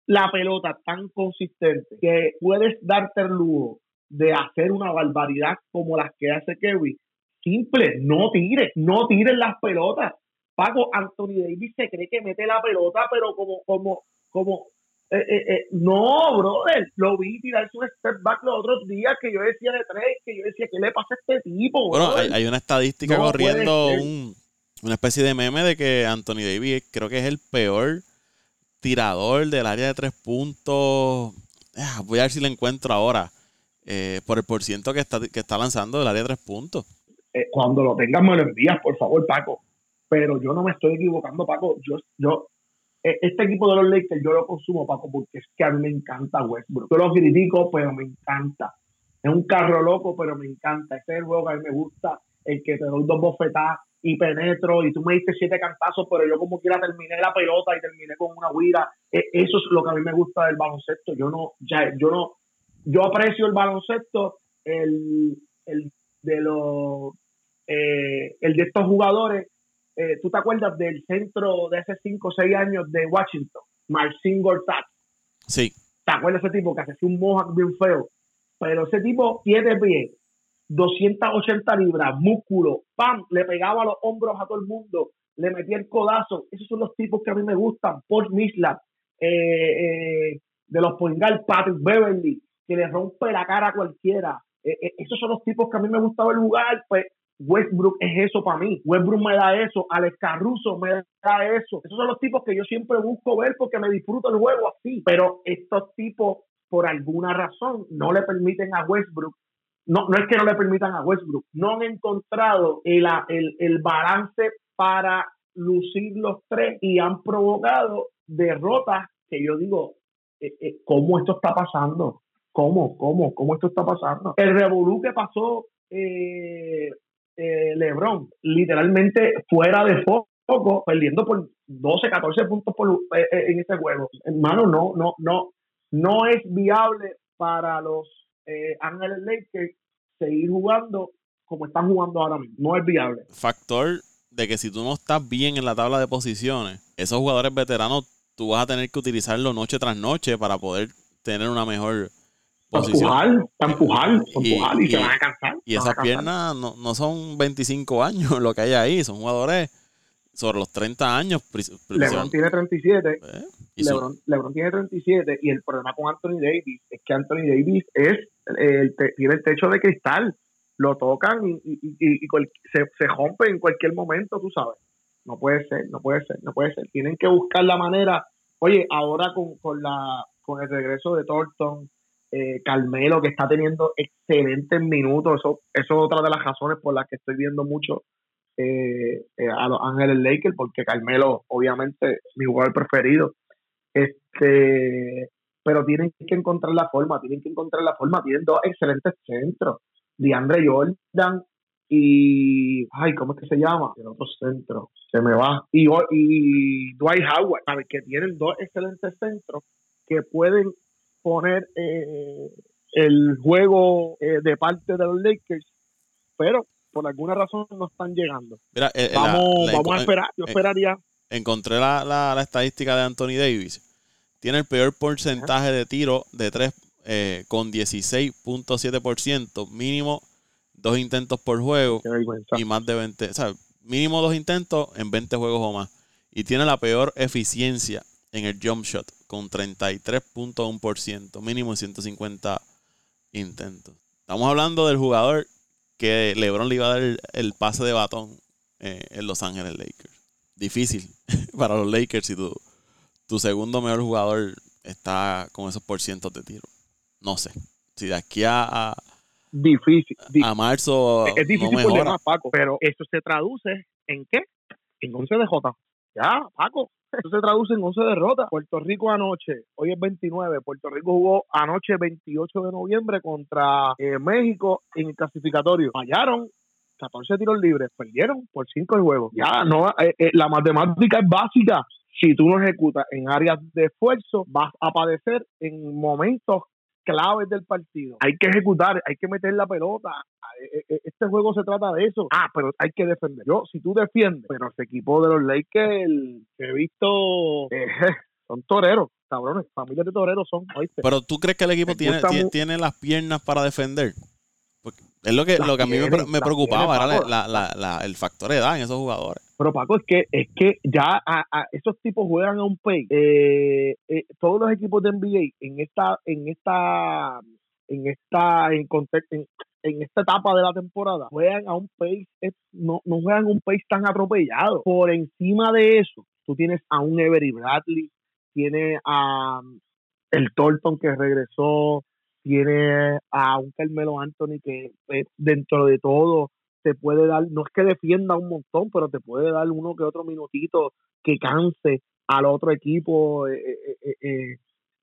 la pelota tan consistente que puedes darte el lujo de hacer una barbaridad como las que hace Kerry. Simple, no tires, no tires las pelotas. Paco, Anthony Davis se cree que mete la pelota, pero como, como, como, eh, eh, eh, no, brother, lo vi tirarse un step back los otros días que yo decía de tres, que yo decía, ¿qué le pasa a este tipo? Bueno, hay, una estadística corriendo, un, una especie de meme de que Anthony Davis creo que es el peor tirador del área de tres puntos. Ah, voy a ver si lo encuentro ahora. Eh, por el porciento que está, que está lanzando del área de tres puntos. Eh, cuando lo tengas me lo envías, por favor, Paco. Pero yo no me estoy equivocando, Paco. Yo, yo e, este equipo de los Lakers yo lo consumo, Paco, porque es que a mí me encanta Westbrook. Yo lo critico, pero me encanta. Es un carro loco, pero me encanta. Ese es el juego que a mí me gusta, el que te doy dos bofetadas y penetro y tú me diste siete cantazos, pero yo como quiera terminé la pelota y terminé con una huira. E, eso es lo que a mí me gusta del baloncesto. Yo no, ya, yo no, yo aprecio el baloncesto, el, el de los, eh, el de estos jugadores. Eh, ¿Tú te acuerdas del centro de hace cinco o seis años de Washington? Marcin Gortat. Sí. ¿Te acuerdas de ese tipo que hace un mohawk bien feo? Pero ese tipo, tiene pie, 280 libras, músculo, ¡pam! Le pegaba los hombros a todo el mundo, le metía el codazo. Esos son los tipos que a mí me gustan. Paul Misla, eh, eh, de los Poingal, Patrick Beverly, que le rompe la cara a cualquiera. Eh, esos son los tipos que a mí me gustaba el jugar. Pues Westbrook es eso para mí. Westbrook me da eso. Alex Caruso me da eso. Esos son los tipos que yo siempre busco ver porque me disfruto el juego así. Pero estos tipos, por alguna razón, no le permiten a Westbrook no, no es que no le permitan a Westbrook, no han encontrado el, el, balance para lucir los tres y han provocado derrotas que yo digo, eh, eh, ¿cómo esto está pasando? ¿Cómo? ¿Cómo? ¿Cómo esto está pasando? El revolú que pasó eh, LeBron, literalmente fuera de foco, perdiendo por 12, 14 puntos por, en este juego. Hermano, no, no, no, no es viable para los eh, Ángeles Lakers seguir jugando como están jugando ahora mismo. No es viable. Factor de que si tú no estás bien en la tabla de posiciones, esos jugadores veteranos tú vas a tener que utilizarlo noche tras noche para poder tener una mejor Para empujar, empujar, y, se van a cansar. Y esas piernas no, no son 25 años lo que hay ahí, son jugadores sobre los 30 años. LeBron tiene 37. Eh, LeBron, LeBron, tiene 37 y el problema con Anthony Davis es que Anthony Davis es el, tiene el techo de cristal. Lo tocan y, y, se, se rompe en cualquier momento, tú sabes. No puede ser, no puede ser, no puede ser. Tienen que buscar la manera. Oye, ahora con, con, la, con el regreso de Thornton, eh, Carmelo, que está teniendo excelentes minutos, eso, eso es otra de las razones por las que estoy viendo mucho eh, eh, a los Ángeles Lakers, porque Carmelo, obviamente, mi jugador preferido. Este, pero tienen que encontrar la forma, tienen que encontrar la forma. Tienen dos excelentes centros, DeAndre Jordan y, ay, ¿cómo es que se llama? El otro centro, se me va. Y, y Dwight Howard, ¿sabes? Que tienen dos excelentes centros que pueden poner eh, el juego de parte de los Lakers, pero por alguna razón no están llegando. Eh, vamos, vamos a esperar, yo eh, esperaría. Encontré la, estadística de Anthony Davis. Tiene el peor porcentaje de tiro de 3 eh, con 16.7%, mínimo dos intentos por juego y más de 20, o sea, mínimo dos intentos en 20 juegos o más. Y tiene la peor eficiencia en el jump shot con 33.1%, mínimo en 150 intentos. Estamos hablando del jugador que LeBron le iba a dar el, pase de batón eh, en Los Ángeles Lakers. Difícil para los Lakers si tu, tu segundo mejor jugador está con esos porcientos de tiro. No sé. Si de aquí a, difícil, a marzo. Es difícil por demás, Paco, pero eso se traduce en qué? En 11 de J. Ya, Paco, eso se traduce en 11 derrotas. Puerto Rico anoche, hoy es 29, Puerto Rico jugó anoche 28 de noviembre contra eh, México en el clasificatorio. Fallaron 14 tiros libres, perdieron por 5 juegos. Ya, no, eh, eh, la matemática es básica. Si tú no ejecutas en áreas de esfuerzo, vas a padecer en momentos claves del partido. Hay que ejecutar, hay que meter la pelota. E, e, este juego se trata de eso. Ah, pero hay que defender. Yo, si tú defiendes, pero ese equipo de los Lakers que he visto eh, son toreros, cabrones, familias de toreros son. Pero tú crees que el equipo tiene, tiene, las piernas para defender? Es lo que, lo que a mí me, preocupaba, era el factor edad en esos jugadores. Pero Paco, es que es que ya a, esos tipos juegan a un pace. Eh, eh, todos los equipos de NBA en esta, en esta, en esta, en, en, esta etapa de la temporada juegan a un pace, no, no juegan a un pace tan atropellado. Por encima de eso, tú tienes a un Every Bradley, tienes a um, el Thornton que regresó, tienes a un Carmelo Anthony que dentro de todo te puede dar, no es que defienda un montón, pero te puede dar uno que otro minutito que canse, al otro equipo eh, eh,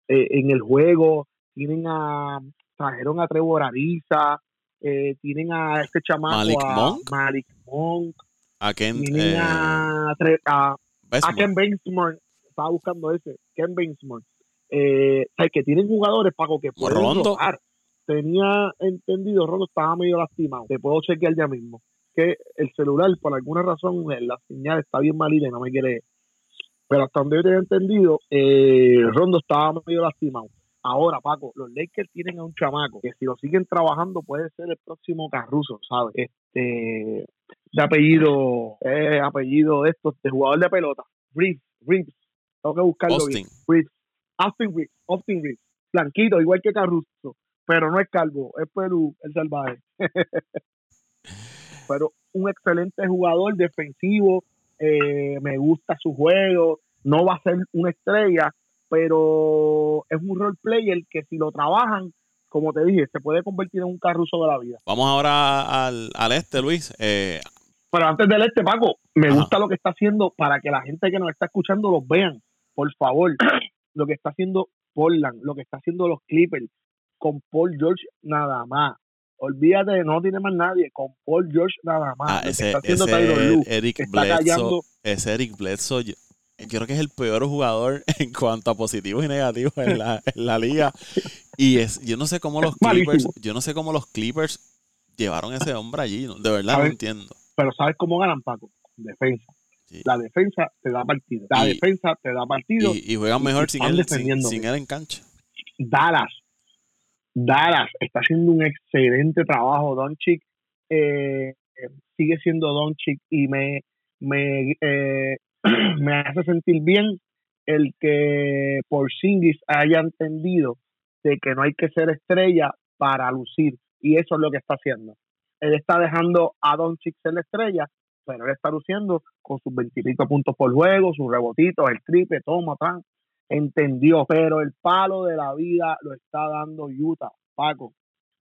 en el juego. Tienen a, trajeron a Trevor Ariza, tienen a este chamaco, Malik a Monk. Malik Monk, A Ken, tienen eh, a, a, a Ken Bensmore, estaba buscando ese, Ken Bensmore. Eh, o sea, que tienen jugadores, Paco, que pueden Rondo. Tenía entendido, Rondo estaba medio lastimado. Te puedo chequear ya mismo. Que el celular, por alguna razón, eh, la señal está bien malita y no me quiere. Pero hasta donde yo tenía entendido, eh, Rondo estaba medio lastimado. Ahora, Paco, los Lakers tienen a un chamaco que si lo siguen trabajando puede ser el próximo Carruso, ¿sabes? Este, de apellido, eh, apellido de estos, de jugador de pelota, Reeves, Reeves, tengo que buscarlo bien. Reeves, Austin Reeves, Austin Reeves, blanquito, igual que Caruso, pero no es calvo, es Perú, el salvaje. pero un excelente jugador defensivo, eh, me gusta su juego, no va a ser una estrella, pero es un role player que si lo trabajan, como te dije, se puede convertir en un Caruso de la vida. Vamos ahora al, al este, Luis. Eh, Pero antes del este, Paco, me Ajá. gusta lo que está haciendo para que la gente que nos está escuchando los vean. Por favor, lo que está haciendo Portland, lo que está haciendo los Clippers, con Paul George nada más. Olvídate, no tiene más nadie, con Paul George nada más. ah, ese, está haciendo ese Eric está Bledsoe. callando. Ese Eric Bledsoe. Yo, yo creo que es el peor jugador en cuanto a positivos y negativos en la, en la liga. Y es, yo no sé cómo los. Clippers, yo no sé cómo los Clippers llevaron a ese hombre allí. no, De verdad no entiendo. Pero ¿sabes cómo ganan, Paco? Defensa. Sí. La defensa te da partido. La Y- defensa te da partido. Y, y juegan y mejor están sin él, sin, sin él en cancha. Dallas. Dallas está haciendo un excelente trabajo. Doncic eh, eh, sigue siendo Doncic y me, me, eh, me hace sentir bien el que Porzingis haya entendido de que no hay que ser estrella para lucir y eso es lo que está haciendo. Él está dejando a Doncic ser la estrella, pero él está luciendo con sus veintipico puntos por juego, sus rebotitos, el triple, toma, tan entendió, pero el palo de la vida lo está dando Utah, Paco.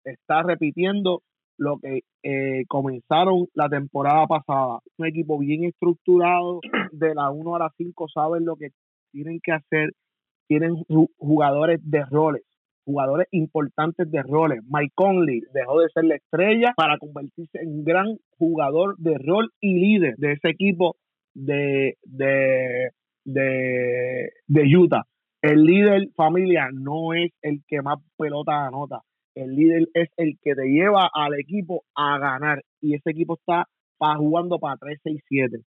Está repitiendo lo que eh, comenzaron la temporada pasada. Un equipo bien estructurado, de la 1 a la 5 saben lo que tienen que hacer. Tienen ju- jugadores de roles, jugadores importantes de roles. Mike Conley dejó de ser la estrella para convertirse en un gran jugador de rol y líder de ese equipo de, de, de, de Utah. El líder familia no es el que más pelota anota. El líder es el que te lleva al equipo a ganar. Y ese equipo está pa- jugando para 3, 6, 7.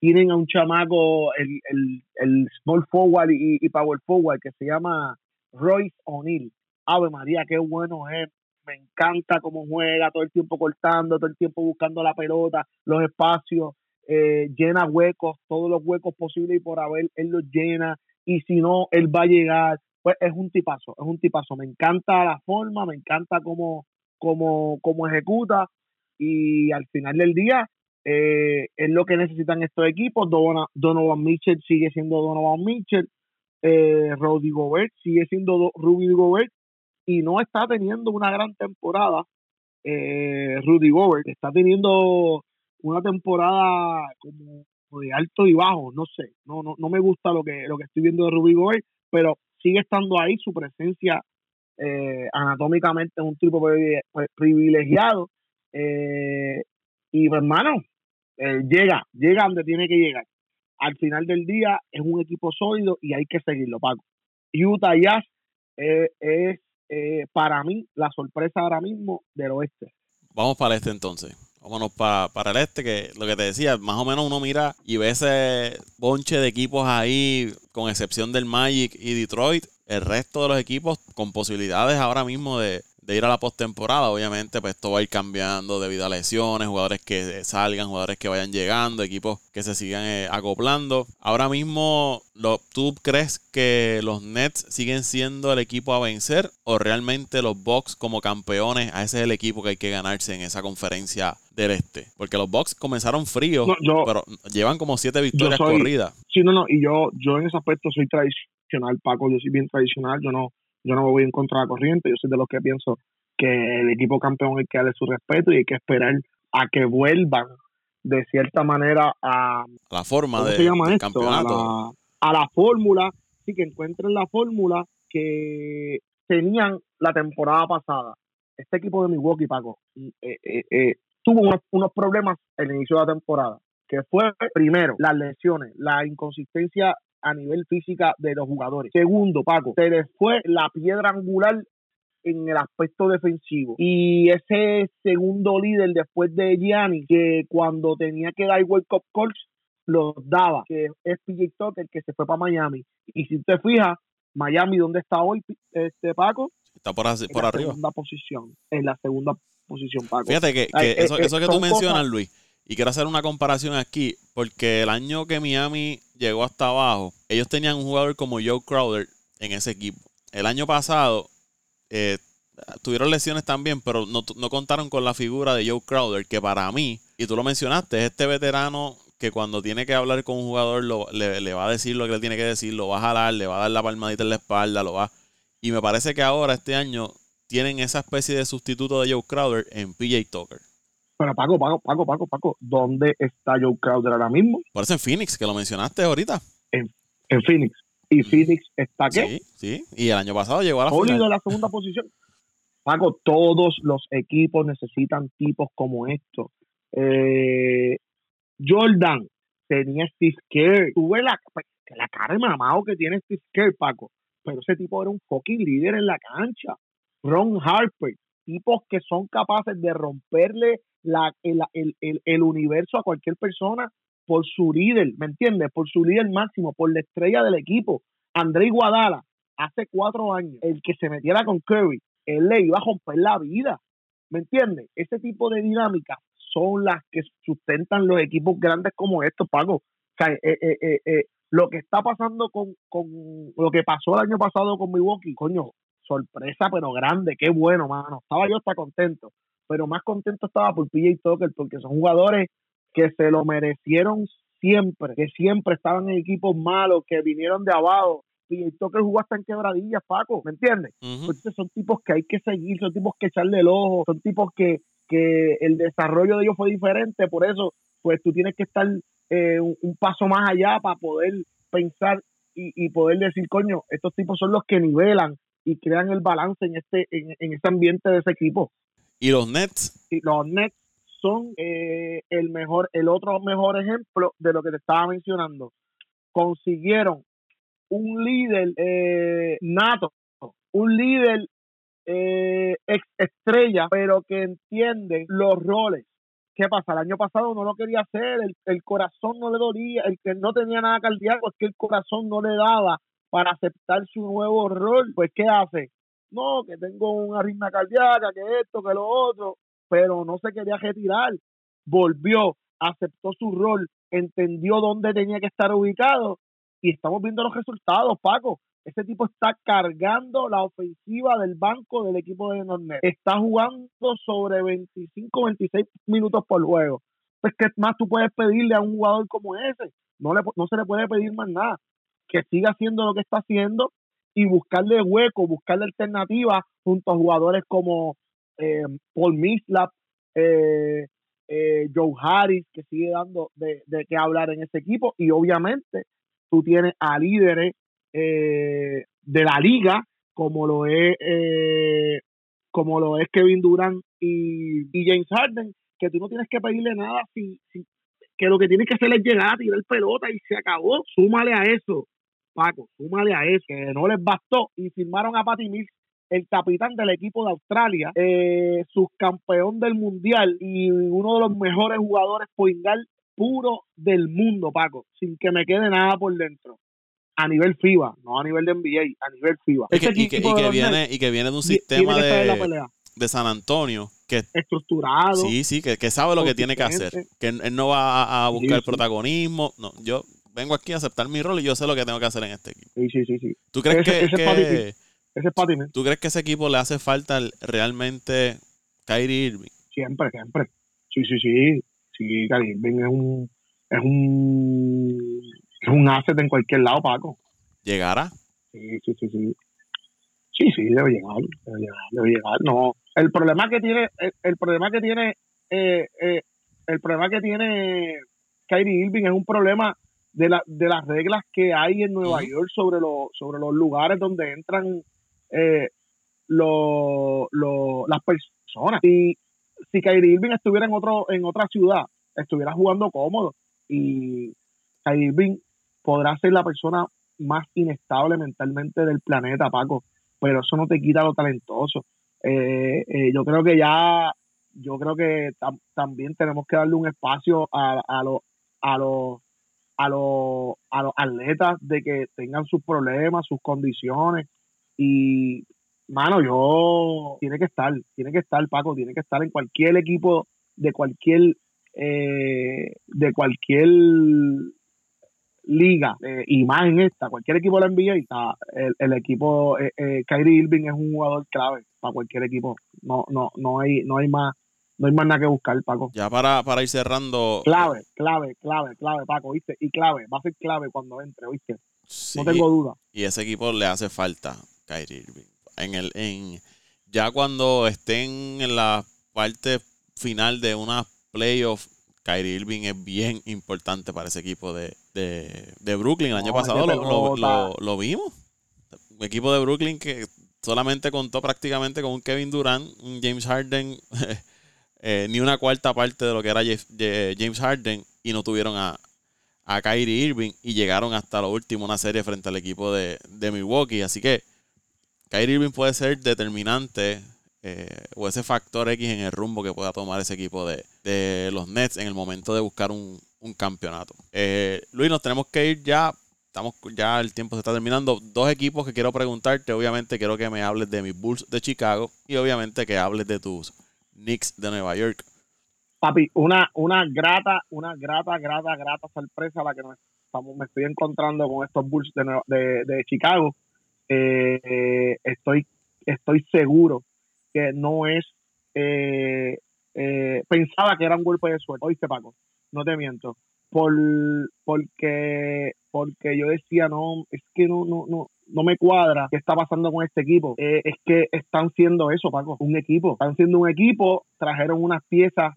Tienen a un chamaco, el, el, el small forward y, y power forward, que se llama Royce O'Neal. Ave María, qué bueno es. Me encanta cómo juega, todo el tiempo cortando, todo el tiempo buscando la pelota, los espacios, eh, llena huecos, todos los huecos posibles y por haber, él los llena. Y si no, él va a llegar. Pues es un tipazo, es un tipazo. Me encanta la forma, me encanta cómo, cómo, cómo ejecuta. Y al final del día, eh, es lo que necesitan estos equipos. Donovan, Donovan Mitchell sigue siendo Donovan Mitchell. Eh, Rudy Gobert sigue siendo Do- Rudy Gobert y no está teniendo una gran temporada. Eh, Rudy Gobert está teniendo una temporada como de alto y bajo, no sé, no, no, no me gusta lo que, lo que estoy viendo de Rudy Gobert, pero sigue estando ahí, su presencia eh, anatómicamente es un tipo privi- privilegiado. Eh, y pues, hermano, eh, llega, llega donde tiene que llegar. Al final del día es un equipo sólido y hay que seguirlo, Paco. Utah Jazz eh, es eh, para mí la sorpresa ahora mismo del oeste. Vamos para el este entonces. Vámonos para, para el este, que lo que te decía, más o menos uno mira y ve ese bonche de equipos ahí, con excepción del Magic y Detroit. El resto de los equipos con posibilidades ahora mismo de, de ir a la postemporada. Obviamente, pues esto va a ir cambiando debido a lesiones, jugadores que salgan, jugadores que vayan llegando, equipos que se sigan eh, acoplando. Ahora mismo, lo, ¿tú crees que los Nets siguen siendo el equipo a vencer o realmente los Bucks como campeones, a ese es el equipo que hay que ganarse en esa conferencia del este? Porque los Bucks comenzaron fríos, No, yo- pero llevan como siete victorias soy- corridas. Sí, no, no, y yo, yo en ese aspecto soy tradicional, Paco, yo soy bien tradicional, yo no, yo no me voy en contra de la corriente, yo soy de los que pienso que el equipo campeón hay que darle su respeto y hay que esperar a que vuelvan de cierta manera a La forma ¿cómo de, se llama? A campeonato. la, a la fórmula, sí que encuentren la fórmula que tenían la temporada pasada. Este equipo de Milwaukee, Paco, eh, eh, eh, tuvo unos, unos problemas el inicio de la temporada, que fue primero las lesiones, la inconsistencia a nivel física de los jugadores. Segundo, Paco, se les fue la piedra angular en el aspecto defensivo. Y ese segundo líder después de Gianni, que cuando tenía que dar World Cup calls, los daba, que es PJ Tucker, que se fue para Miami. Y si te fijas, Miami, ¿dónde está hoy, este Paco? Está por, así, por en la arriba. segunda posición. En la segunda posición, Paco. Fíjate que, que Ay, eso, eh, eh, eso que tú mencionas, Luis, y quiero hacer una comparación aquí, porque el año que Miami llegó hasta abajo, ellos tenían un jugador como Joe Crowder en ese equipo. El año pasado eh, tuvieron lesiones también, pero no, no contaron con la figura de Joe Crowder, que para mí, y tú lo mencionaste, es este veterano que cuando tiene que hablar con un jugador lo- le, le va a decir lo que le tiene que decir, lo va a jalar, le va a dar la palmadita en la espalda, lo va... Y me parece que ahora, este año, tienen esa especie de sustituto de Joe Crowder en PJ Tucker. Pero Paco, Paco, Paco, Paco, Paco, ¿dónde está Joe Crowder ahora mismo? Por eso en Phoenix, que lo mencionaste ahorita. En Phoenix. Y Phoenix está qué? Sí, sí. Y el año pasado llegó a la final. la segunda posición. Paco, todos los equipos necesitan tipos como estos. Eh, Jordan tenía Steve Kerr. Tuve la, la cara de mamado que tiene Steve Kerr, Paco. Pero ese tipo era un fucking líder en la cancha. Ron Harper. Tipos que son capaces de romperle la, el, el, el, el universo a cualquier persona por su líder, ¿me entiendes? Por su líder máximo, por la estrella del equipo. André Guadala, hace cuatro años, el que se metiera con Curry, él le iba a romper la vida. ¿Me entiendes? Ese tipo de dinámicas son las que sustentan los equipos grandes como estos, Paco. O sea, eh, eh, eh, lo que está pasando con, con lo que pasó el año pasado con Milwaukee, coño, sorpresa pero grande, qué bueno, mano. Estaba yo hasta contento, pero más contento estaba por PJ Tucker porque son jugadores que se lo merecieron siempre, que siempre estaban en equipos malos, que vinieron de abajo. PJ Tucker jugó hasta en quebradillas, Paco, ¿me entiendes? Entonces son tipos que hay que seguir, son tipos que echarle el ojo, son tipos que, que el desarrollo de ellos fue diferente, por eso pues tú tienes que estar eh, un, un paso más allá para poder pensar y, y poder decir, coño, estos tipos son los que nivelan y crean el balance en este en, en ese ambiente de ese equipo. Y los Nets, Y los Nets son eh, el mejor, el otro mejor ejemplo de lo que te estaba mencionando. Consiguieron un líder eh, nato, un líder eh, estrella, pero que entiende los roles. ¿Qué pasa? El año pasado no lo quería hacer, el, el corazón no le dolía, el que no tenía nada cardíaco es que el corazón no le daba para aceptar su nuevo rol. Pues, ¿qué hace? No, que tengo una arritmia cardíaca, que esto, que lo otro, pero no se quería retirar. Volvió, aceptó su rol, entendió dónde tenía que estar ubicado y estamos viendo los resultados, Paco. Ese tipo está cargando la ofensiva del banco del equipo de Nornet. Está jugando sobre 25, 26 minutos por juego. Pues, ¿qué más tú puedes pedirle a un jugador como ese? No, le, no se le puede pedir más nada. Que siga haciendo lo que está haciendo y buscarle hueco, buscarle alternativas junto a jugadores como eh, Paul Mislap, eh, eh, Joe Harris, que sigue dando de, de qué hablar en ese equipo. Y obviamente tú tienes a líderes eh, de la liga, como lo es eh, como lo es Kevin Durant y, y, James Harden, que tú no tienes que pedirle nada, si, si, que lo que tienes que hacer es llegar a tirar pelota y se acabó. Súmale a eso, Paco, súmale a eso, que no les bastó y firmaron a Patty Mills el capitán del equipo de Australia, eh, subcampeón del mundial y uno de los mejores jugadores poingal puro del mundo, Paco, sin que me quede nada por dentro. A nivel FIBA, no a nivel de NBA, a nivel FIBA. y que, y que, y que viene, y que viene de un sistema de, de San Antonio que estructurado. Sí, sí, que, que sabe lo que tiene que hacer. Que él no va a, a buscar sí, sí. protagonismo. No, yo vengo aquí a aceptar mi rol y yo sé lo que tengo que hacer en este equipo. Sí, sí, sí. sí. ¿Tú crees ese, que, ese que ese es ¿Tú crees que ese equipo le hace falta realmente Kyrie Irving? Siempre, siempre. Sí, sí, sí. Sí, Kyrie Irving es un es un es un asset en cualquier lado, Paco. ¿Llegará? Sí, sí, sí, sí. Sí, sí, debe llegar, debe llegar, debe llegar. No, el problema que tiene, el, el problema que tiene, eh, eh, el problema que tiene Kyrie Irving es un problema de, la, de las reglas que hay en Nueva York sobre, los sobre los lugares donde entran eh, las personas. Si, si Kyrie Irving estuviera en, otro, en otra ciudad, estuviera jugando cómodo y Kyrie Irving podrá ser la persona más inestable mentalmente del planeta, Paco, pero eso no te quita lo talentoso. Eh, eh, yo creo que ya, yo creo que también tenemos que darle un espacio a, a, los a, los a, los a los atletas de que tengan sus problemas, sus condiciones y mano, yo tiene que estar, tiene que estar Paco, tiene que estar en cualquier equipo de cualquier eh, de cualquier liga eh, y más en esta, cualquier equipo la NBA, está el, el equipo, eh, eh, Kyrie Irving es un jugador clave para cualquier equipo. No, no, no hay, no hay más, no hay más nada que buscar, Paco. Ya para, para ir cerrando. Clave, clave, clave, clave, Paco, ¿viste? Y clave, va a ser clave cuando entre, ¿viste? no tengo duda. Y ese equipo le hace falta Kyrie Irving. En el, en, ya cuando estén en la parte final de una playoff Kyrie Irving es bien importante para ese equipo de, Brooklyn. El año pasado lo, vimos. Un equipo de Brooklyn que solamente contó prácticamente con un Kevin Durant, un James Harden, eh, ni una cuarta parte de lo que era James Harden y no tuvieron a, Kyrie Irving y llegaron hasta lo último una serie frente al equipo de, de Milwaukee. Así que Kyrie Irving puede ser determinante eh, o ese factor X en el rumbo que pueda tomar ese equipo de, los Nets en el momento de buscar un, campeonato. Eh, Luis, nos tenemos que ir ya. Estamos, ya el tiempo se está terminando. Dos equipos que quiero preguntarte. Obviamente quiero que me hables de mis Bulls de Chicago y obviamente que hables de tus Knicks de Nueva York. Papi, una, una grata, una grata, grata, grata sorpresa la que me, estoy encontrando con estos Bulls de, de, Chicago. Eh, estoy, estoy seguro que no es, eh, eh, pensaba que era un golpe de suerte, oíste Paco, no te miento, por, porque, porque yo decía, no, es que no, no, no, no me cuadra qué está pasando con este equipo. Eh, es que están siendo eso, Paco, un equipo. Están siendo un equipo, trajeron unas piezas,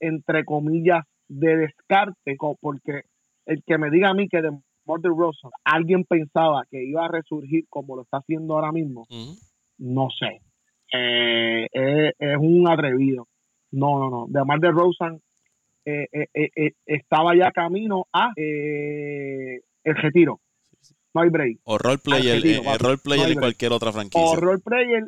entre comillas, de descarte, porque el que me diga a mí que de Murder Rosa alguien pensaba que iba a resurgir como lo está haciendo ahora mismo, no sé eh, es, un atrevido. No, no, no. De Amar de Rosen eh, eh, estaba ya camino a el retiro. No hay break. O role player, en cualquier otra franquicia. O role player,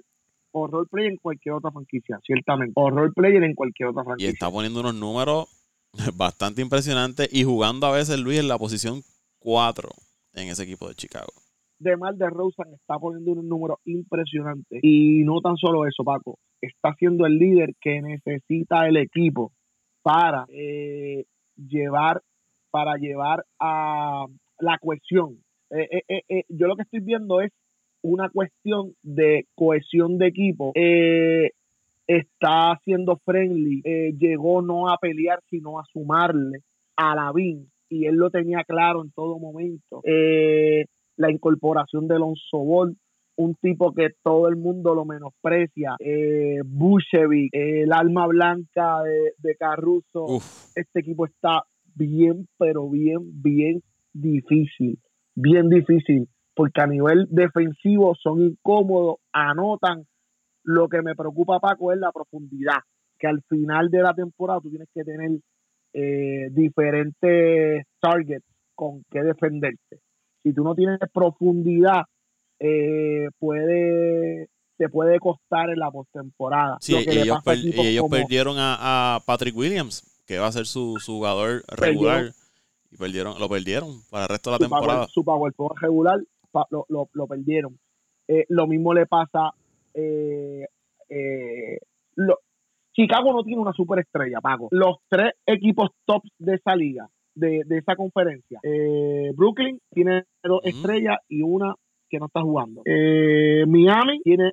o role player en cualquier otra franquicia, ciertamente. O role player en cualquier otra franquicia. Y está poniendo unos números bastante impresionantes y jugando a veces Luis en la posición 4 en ese equipo de Chicago de Mal de Rosen está poniendo un número impresionante. Y no tan solo eso, Paco, está siendo el líder que necesita el equipo para eh, llevar para llevar a la cohesión. Eh, eh, yo lo que estoy viendo es una cuestión de cohesión de equipo. está siendo friendly, llegó no a pelear, sino a sumarle a la BIN y él lo tenía claro en todo momento. Eh, la incorporación de Alonso Ball, un tipo que todo el mundo lo menosprecia, eh, el alma blanca de, de Caruso. Este equipo está bien, pero bien, bien difícil, bien difícil, porque a nivel defensivo son incómodos, anotan. Lo que me preocupa, Paco, es la profundidad, que al final de la temporada tú tienes que tener eh, diferentes targets con que defenderte si tú no tienes profundidad, eh, puede te puede costar en la postemporada. Sí, y ellos, perdieron a, Patrick Williams, que va a ser su, jugador regular, y perdieron, lo perdieron para el resto de la temporada. su power regular lo, lo, lo perdieron. Eh, lo mismo le pasa. Eh, Chicago no tiene una superestrella, Paco. Los tres equipos tops de esa liga de, esa conferencia. Eh, Brooklyn tiene dos estrellas y una que no está jugando. Eh, Miami tiene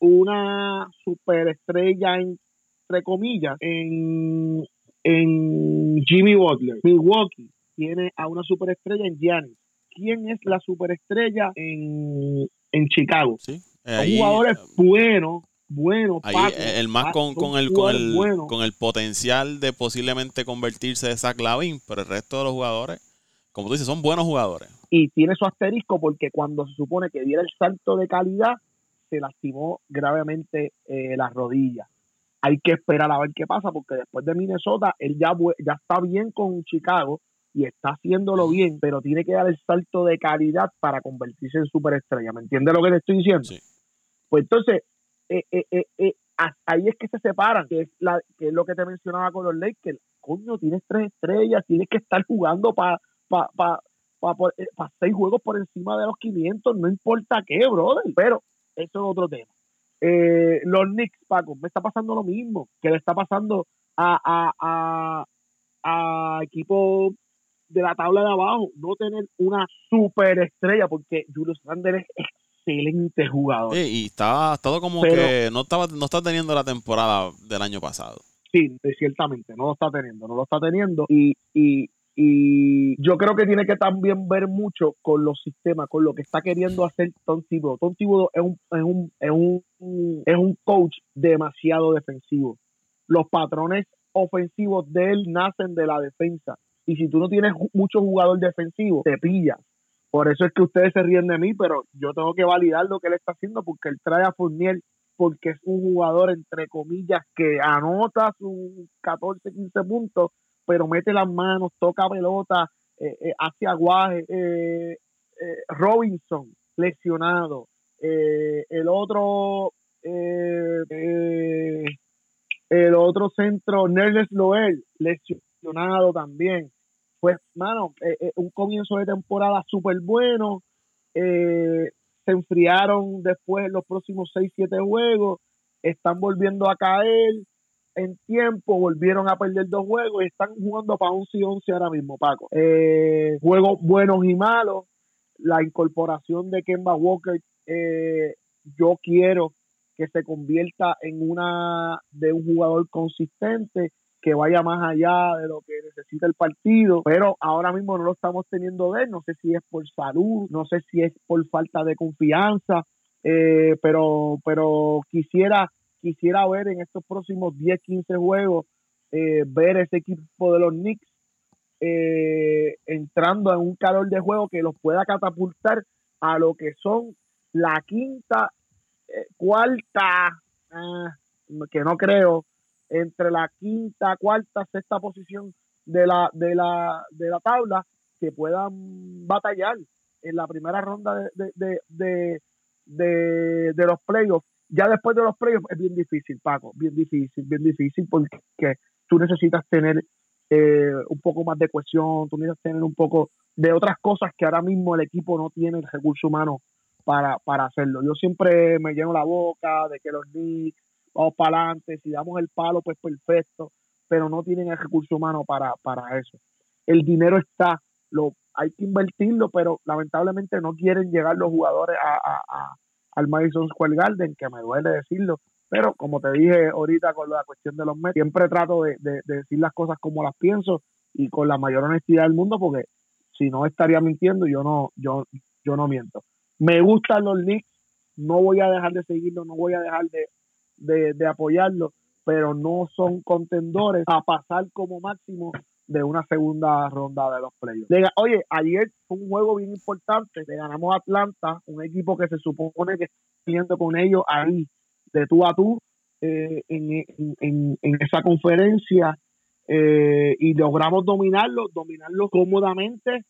una superestrella, entre comillas, en, en Jimmy Butler. Milwaukee tiene a una superestrella en Giannis. ¿Quién es la superestrella en, en Chicago? Sí. Son jugadores buenos, bueno, eh, el más con, con el, con, el, con el potencial de posiblemente convertirse de Zach Lavin, pero el resto de los jugadores como tú dices, son buenos jugadores. Y tiene su asterisco porque cuando se supone que diera el salto de calidad, se lastimó gravemente eh, las rodillas. Hay que esperar a ver qué pasa porque después de Minnesota, él ya, ya está bien con Chicago y está haciéndolo bien, pero tiene que dar el salto de calidad para convertirse en superestrella. ¿Me entiendes lo que te estoy diciendo? Sí. Pues entonces, eh, eh, eh, ahí es que se separan, que es, la, que es lo que te mencionaba con los Lakers. Coño, tienes tres estrellas, tienes que estar jugando para pa, pa, pa, seis juegos por encima de los 500, no importa qué, brother. Pero eso es otro tema. los Knicks, Paco, me está pasando lo mismo que le está pasando a, a, a, a equipos de la tabla de abajo, no tener una superestrella, porque Julius Randle es excelente jugador. y estaba todo como que no estaba no está teniendo la temporada del año pasado. Sí, ciertamente, no lo está teniendo, no lo está teniendo. Y, y, y yo creo que tiene que también ver mucho con los sistemas, con lo que está queriendo hacer Tom Thibodeau. Tom Thibodeau es un, es un, es un, es un coach demasiado defensivo. Los patrones ofensivos de él nacen de la defensa. Y si tú no tienes mucho jugador defensivo, te pillas. Por eso es que ustedes se ríen de mí, pero yo tengo que validar lo que él está haciendo porque él trae a Fournier porque es un jugador, entre comillas, que anota sus 14, 15 puntos, pero mete las manos, toca pelota, eh, eh, hace aguaje. Eh, Robinson, lesionado. el otro, el otro centro, Nerles Loel, lesionado también pues, mano, eh, eh, un comienzo de temporada súper bueno. Eh, se enfriaron después los próximos 6, 7 juegos. Están volviendo a caer en tiempo, volvieron a perder dos juegos y están jugando para 11 y 11 ahora mismo, Paco. juegos buenos y malos. La incorporación de Kemba Walker, yo quiero que se convierta en una de un jugador consistente que vaya más allá de lo que necesita el partido, pero ahora mismo no lo estamos teniendo de él, no sé si es por salud, no sé si es por falta de confianza, eh, pero, pero quisiera, quisiera ver en estos próximos 10, 15 juegos, eh, ver ese equipo de los Knicks eh, entrando en un calor de juego que los pueda catapultar a lo que son la quinta, cuarta, ah, que no creo, entre la quinta, cuarta, sexta posición de la, de la, de la tabla que puedan batallar en la primera ronda de, de, de, de, los playoffs. Ya después de los playoffs es bien difícil, Paco, bien difícil, bien difícil porque tú necesitas tener eh, un poco más de cohesión, tú necesitas tener un poco de otras cosas que ahora mismo el equipo no tiene el recurso humano para, para hacerlo. Yo siempre me lleno la boca de que los Knicks vamos para adelante, si damos el palo, pues perfecto, pero no tienen el recurso humano para, para eso. El dinero está, lo hay que invertirlo, pero lamentablemente no quieren llegar los jugadores a, al Madison Square Garden, que me duele decirlo, pero como te dije ahorita con la cuestión de los Mets, siempre trato de, decir las cosas como las pienso y con la mayor honestidad del mundo, porque si no estaría mintiendo, yo no, yo, yo no miento. Me gustan los Knicks, no voy a dejar de seguirlo, no voy a dejar de, de, apoyarlo, pero no son contendores a pasar como máximo de una segunda ronda de los playoffs. Oye, ayer fue un juego bien importante. Le ganamos a Atlanta, un equipo que se supone que está viendo con ellos ahí, de tú a tú, eh, en, esa conferencia. Eh, y logramos dominarlo, dominarlo cómodamente.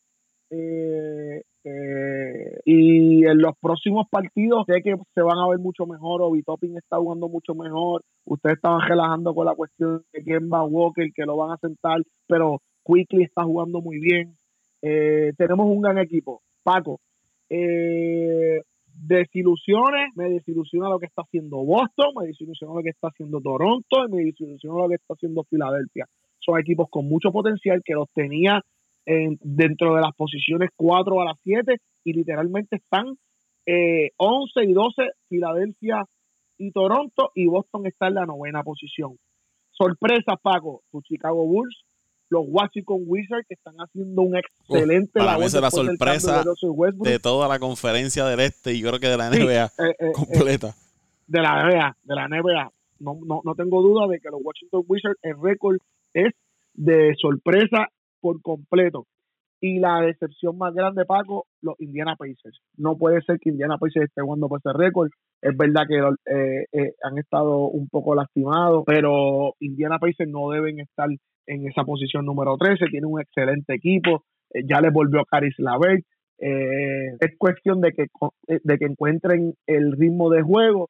Eh, eh, y en los próximos partidos sé que se van a ver mucho mejor. Obi Topping está jugando mucho mejor. Ustedes estaban relajando con la cuestión de quién va Walker, que lo van a sentar, pero Quickly está jugando muy bien. Eh, tenemos un gran equipo. Paco, eh, desilusiones, me desilusiona lo que está haciendo Boston, me desilusiona lo que está haciendo Toronto, y me desilusiona lo que está haciendo Filadelfia. Son equipos con mucho potencial que los tenía dentro de las posiciones 4 a las 7 y literalmente están eh, 11 y 12 Filadelfia y Toronto y Boston está en la novena posición. Sorpresa, Paco, tu Chicago Bulls, los Washington Wizards que están haciendo un excelente mí es la sorpresa de, toda la conferencia del este y creo que de la NBA eh, eh, completa. Eh, de la NBA, de la NBA. No, no, no tengo duda de que los Washington Wizards, el récord es de sorpresa por completo. Y la decepción más grande, Paco, los Indiana Pacers. No puede ser que Indiana Pacers esté jugando por ese récord. Es verdad que eh, eh, han estado un poco lastimados, pero Indiana Pacers no deben estar en esa posición número 13. Tiene un excelente equipo. Eh, ya le volvió Caris Lavert. es cuestión de que, de que encuentren el ritmo de juego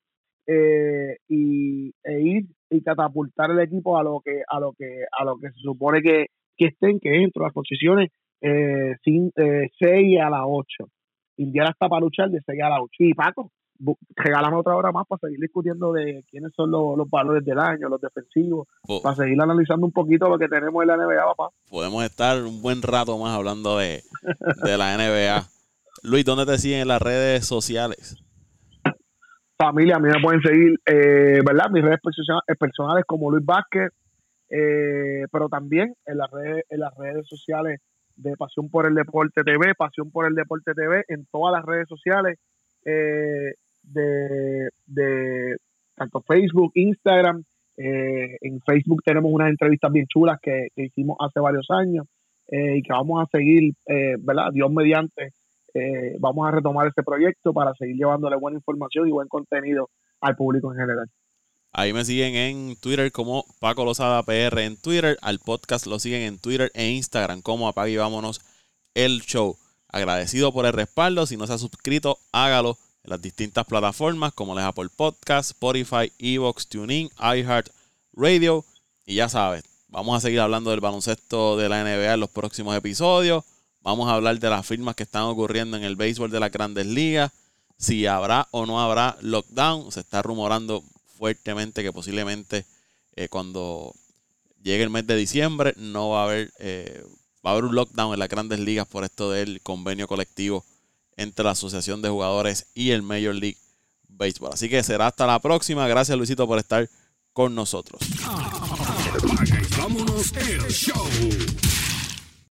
y, e ir y catapultar el equipo a lo que a lo que a lo que se supone que, que estén que dentro de las posiciones eh, sin, eh, 6 a las 8. Indiana está para luchar de 6 a las 8. Y Paco, regálame otra hora más para seguir discutiendo de quiénes son los, valores del año, los defensivos, para seguir analizando un poquito lo que tenemos en la NBA, papá. Podemos estar un buen rato más hablando de, de la NBA. Luis, ¿dónde te siguen en las redes sociales? Familia, a mí me pueden seguir, eh, ¿verdad? Mis redes personales como Luis Vázquez, eh, pero también en las redes, en las redes sociales de Pasión por el Deporte TV, Pasión por el Deporte TV, en todas las redes sociales eh, de, de, tanto Facebook, Instagram. Eh, en Facebook tenemos unas entrevistas bien chulas que, hicimos hace varios años eh, y que vamos a seguir, ¿verdad? Dios mediante, vamos a retomar este proyecto para seguir llevándole buena información y buen contenido al público en general. Ahí me siguen en Twitter como Paco Lozada PR en Twitter. Al podcast lo siguen en Twitter e Instagram como Apague y Vámonos el Show. Agradecido por el respaldo. Si no se ha suscrito, hágalo en las distintas plataformas como les Apple Podcast, Spotify, Evox, TuneIn, iHeart Radio. Y ya sabes, vamos a seguir hablando del baloncesto de la NBA en los próximos episodios. Vamos a hablar de las firmas que están ocurriendo en el béisbol de las grandes ligas. Si habrá o no habrá lockdown. Se está rumorando fuertemente que posiblemente eh, cuando llegue el mes de diciembre no va a haber eh, va a haber un lockdown en las grandes ligas por esto del convenio colectivo entre la Asociación de Jugadores y el Major League Baseball. Así que será hasta la próxima. Gracias Luisito por estar con nosotros. el show.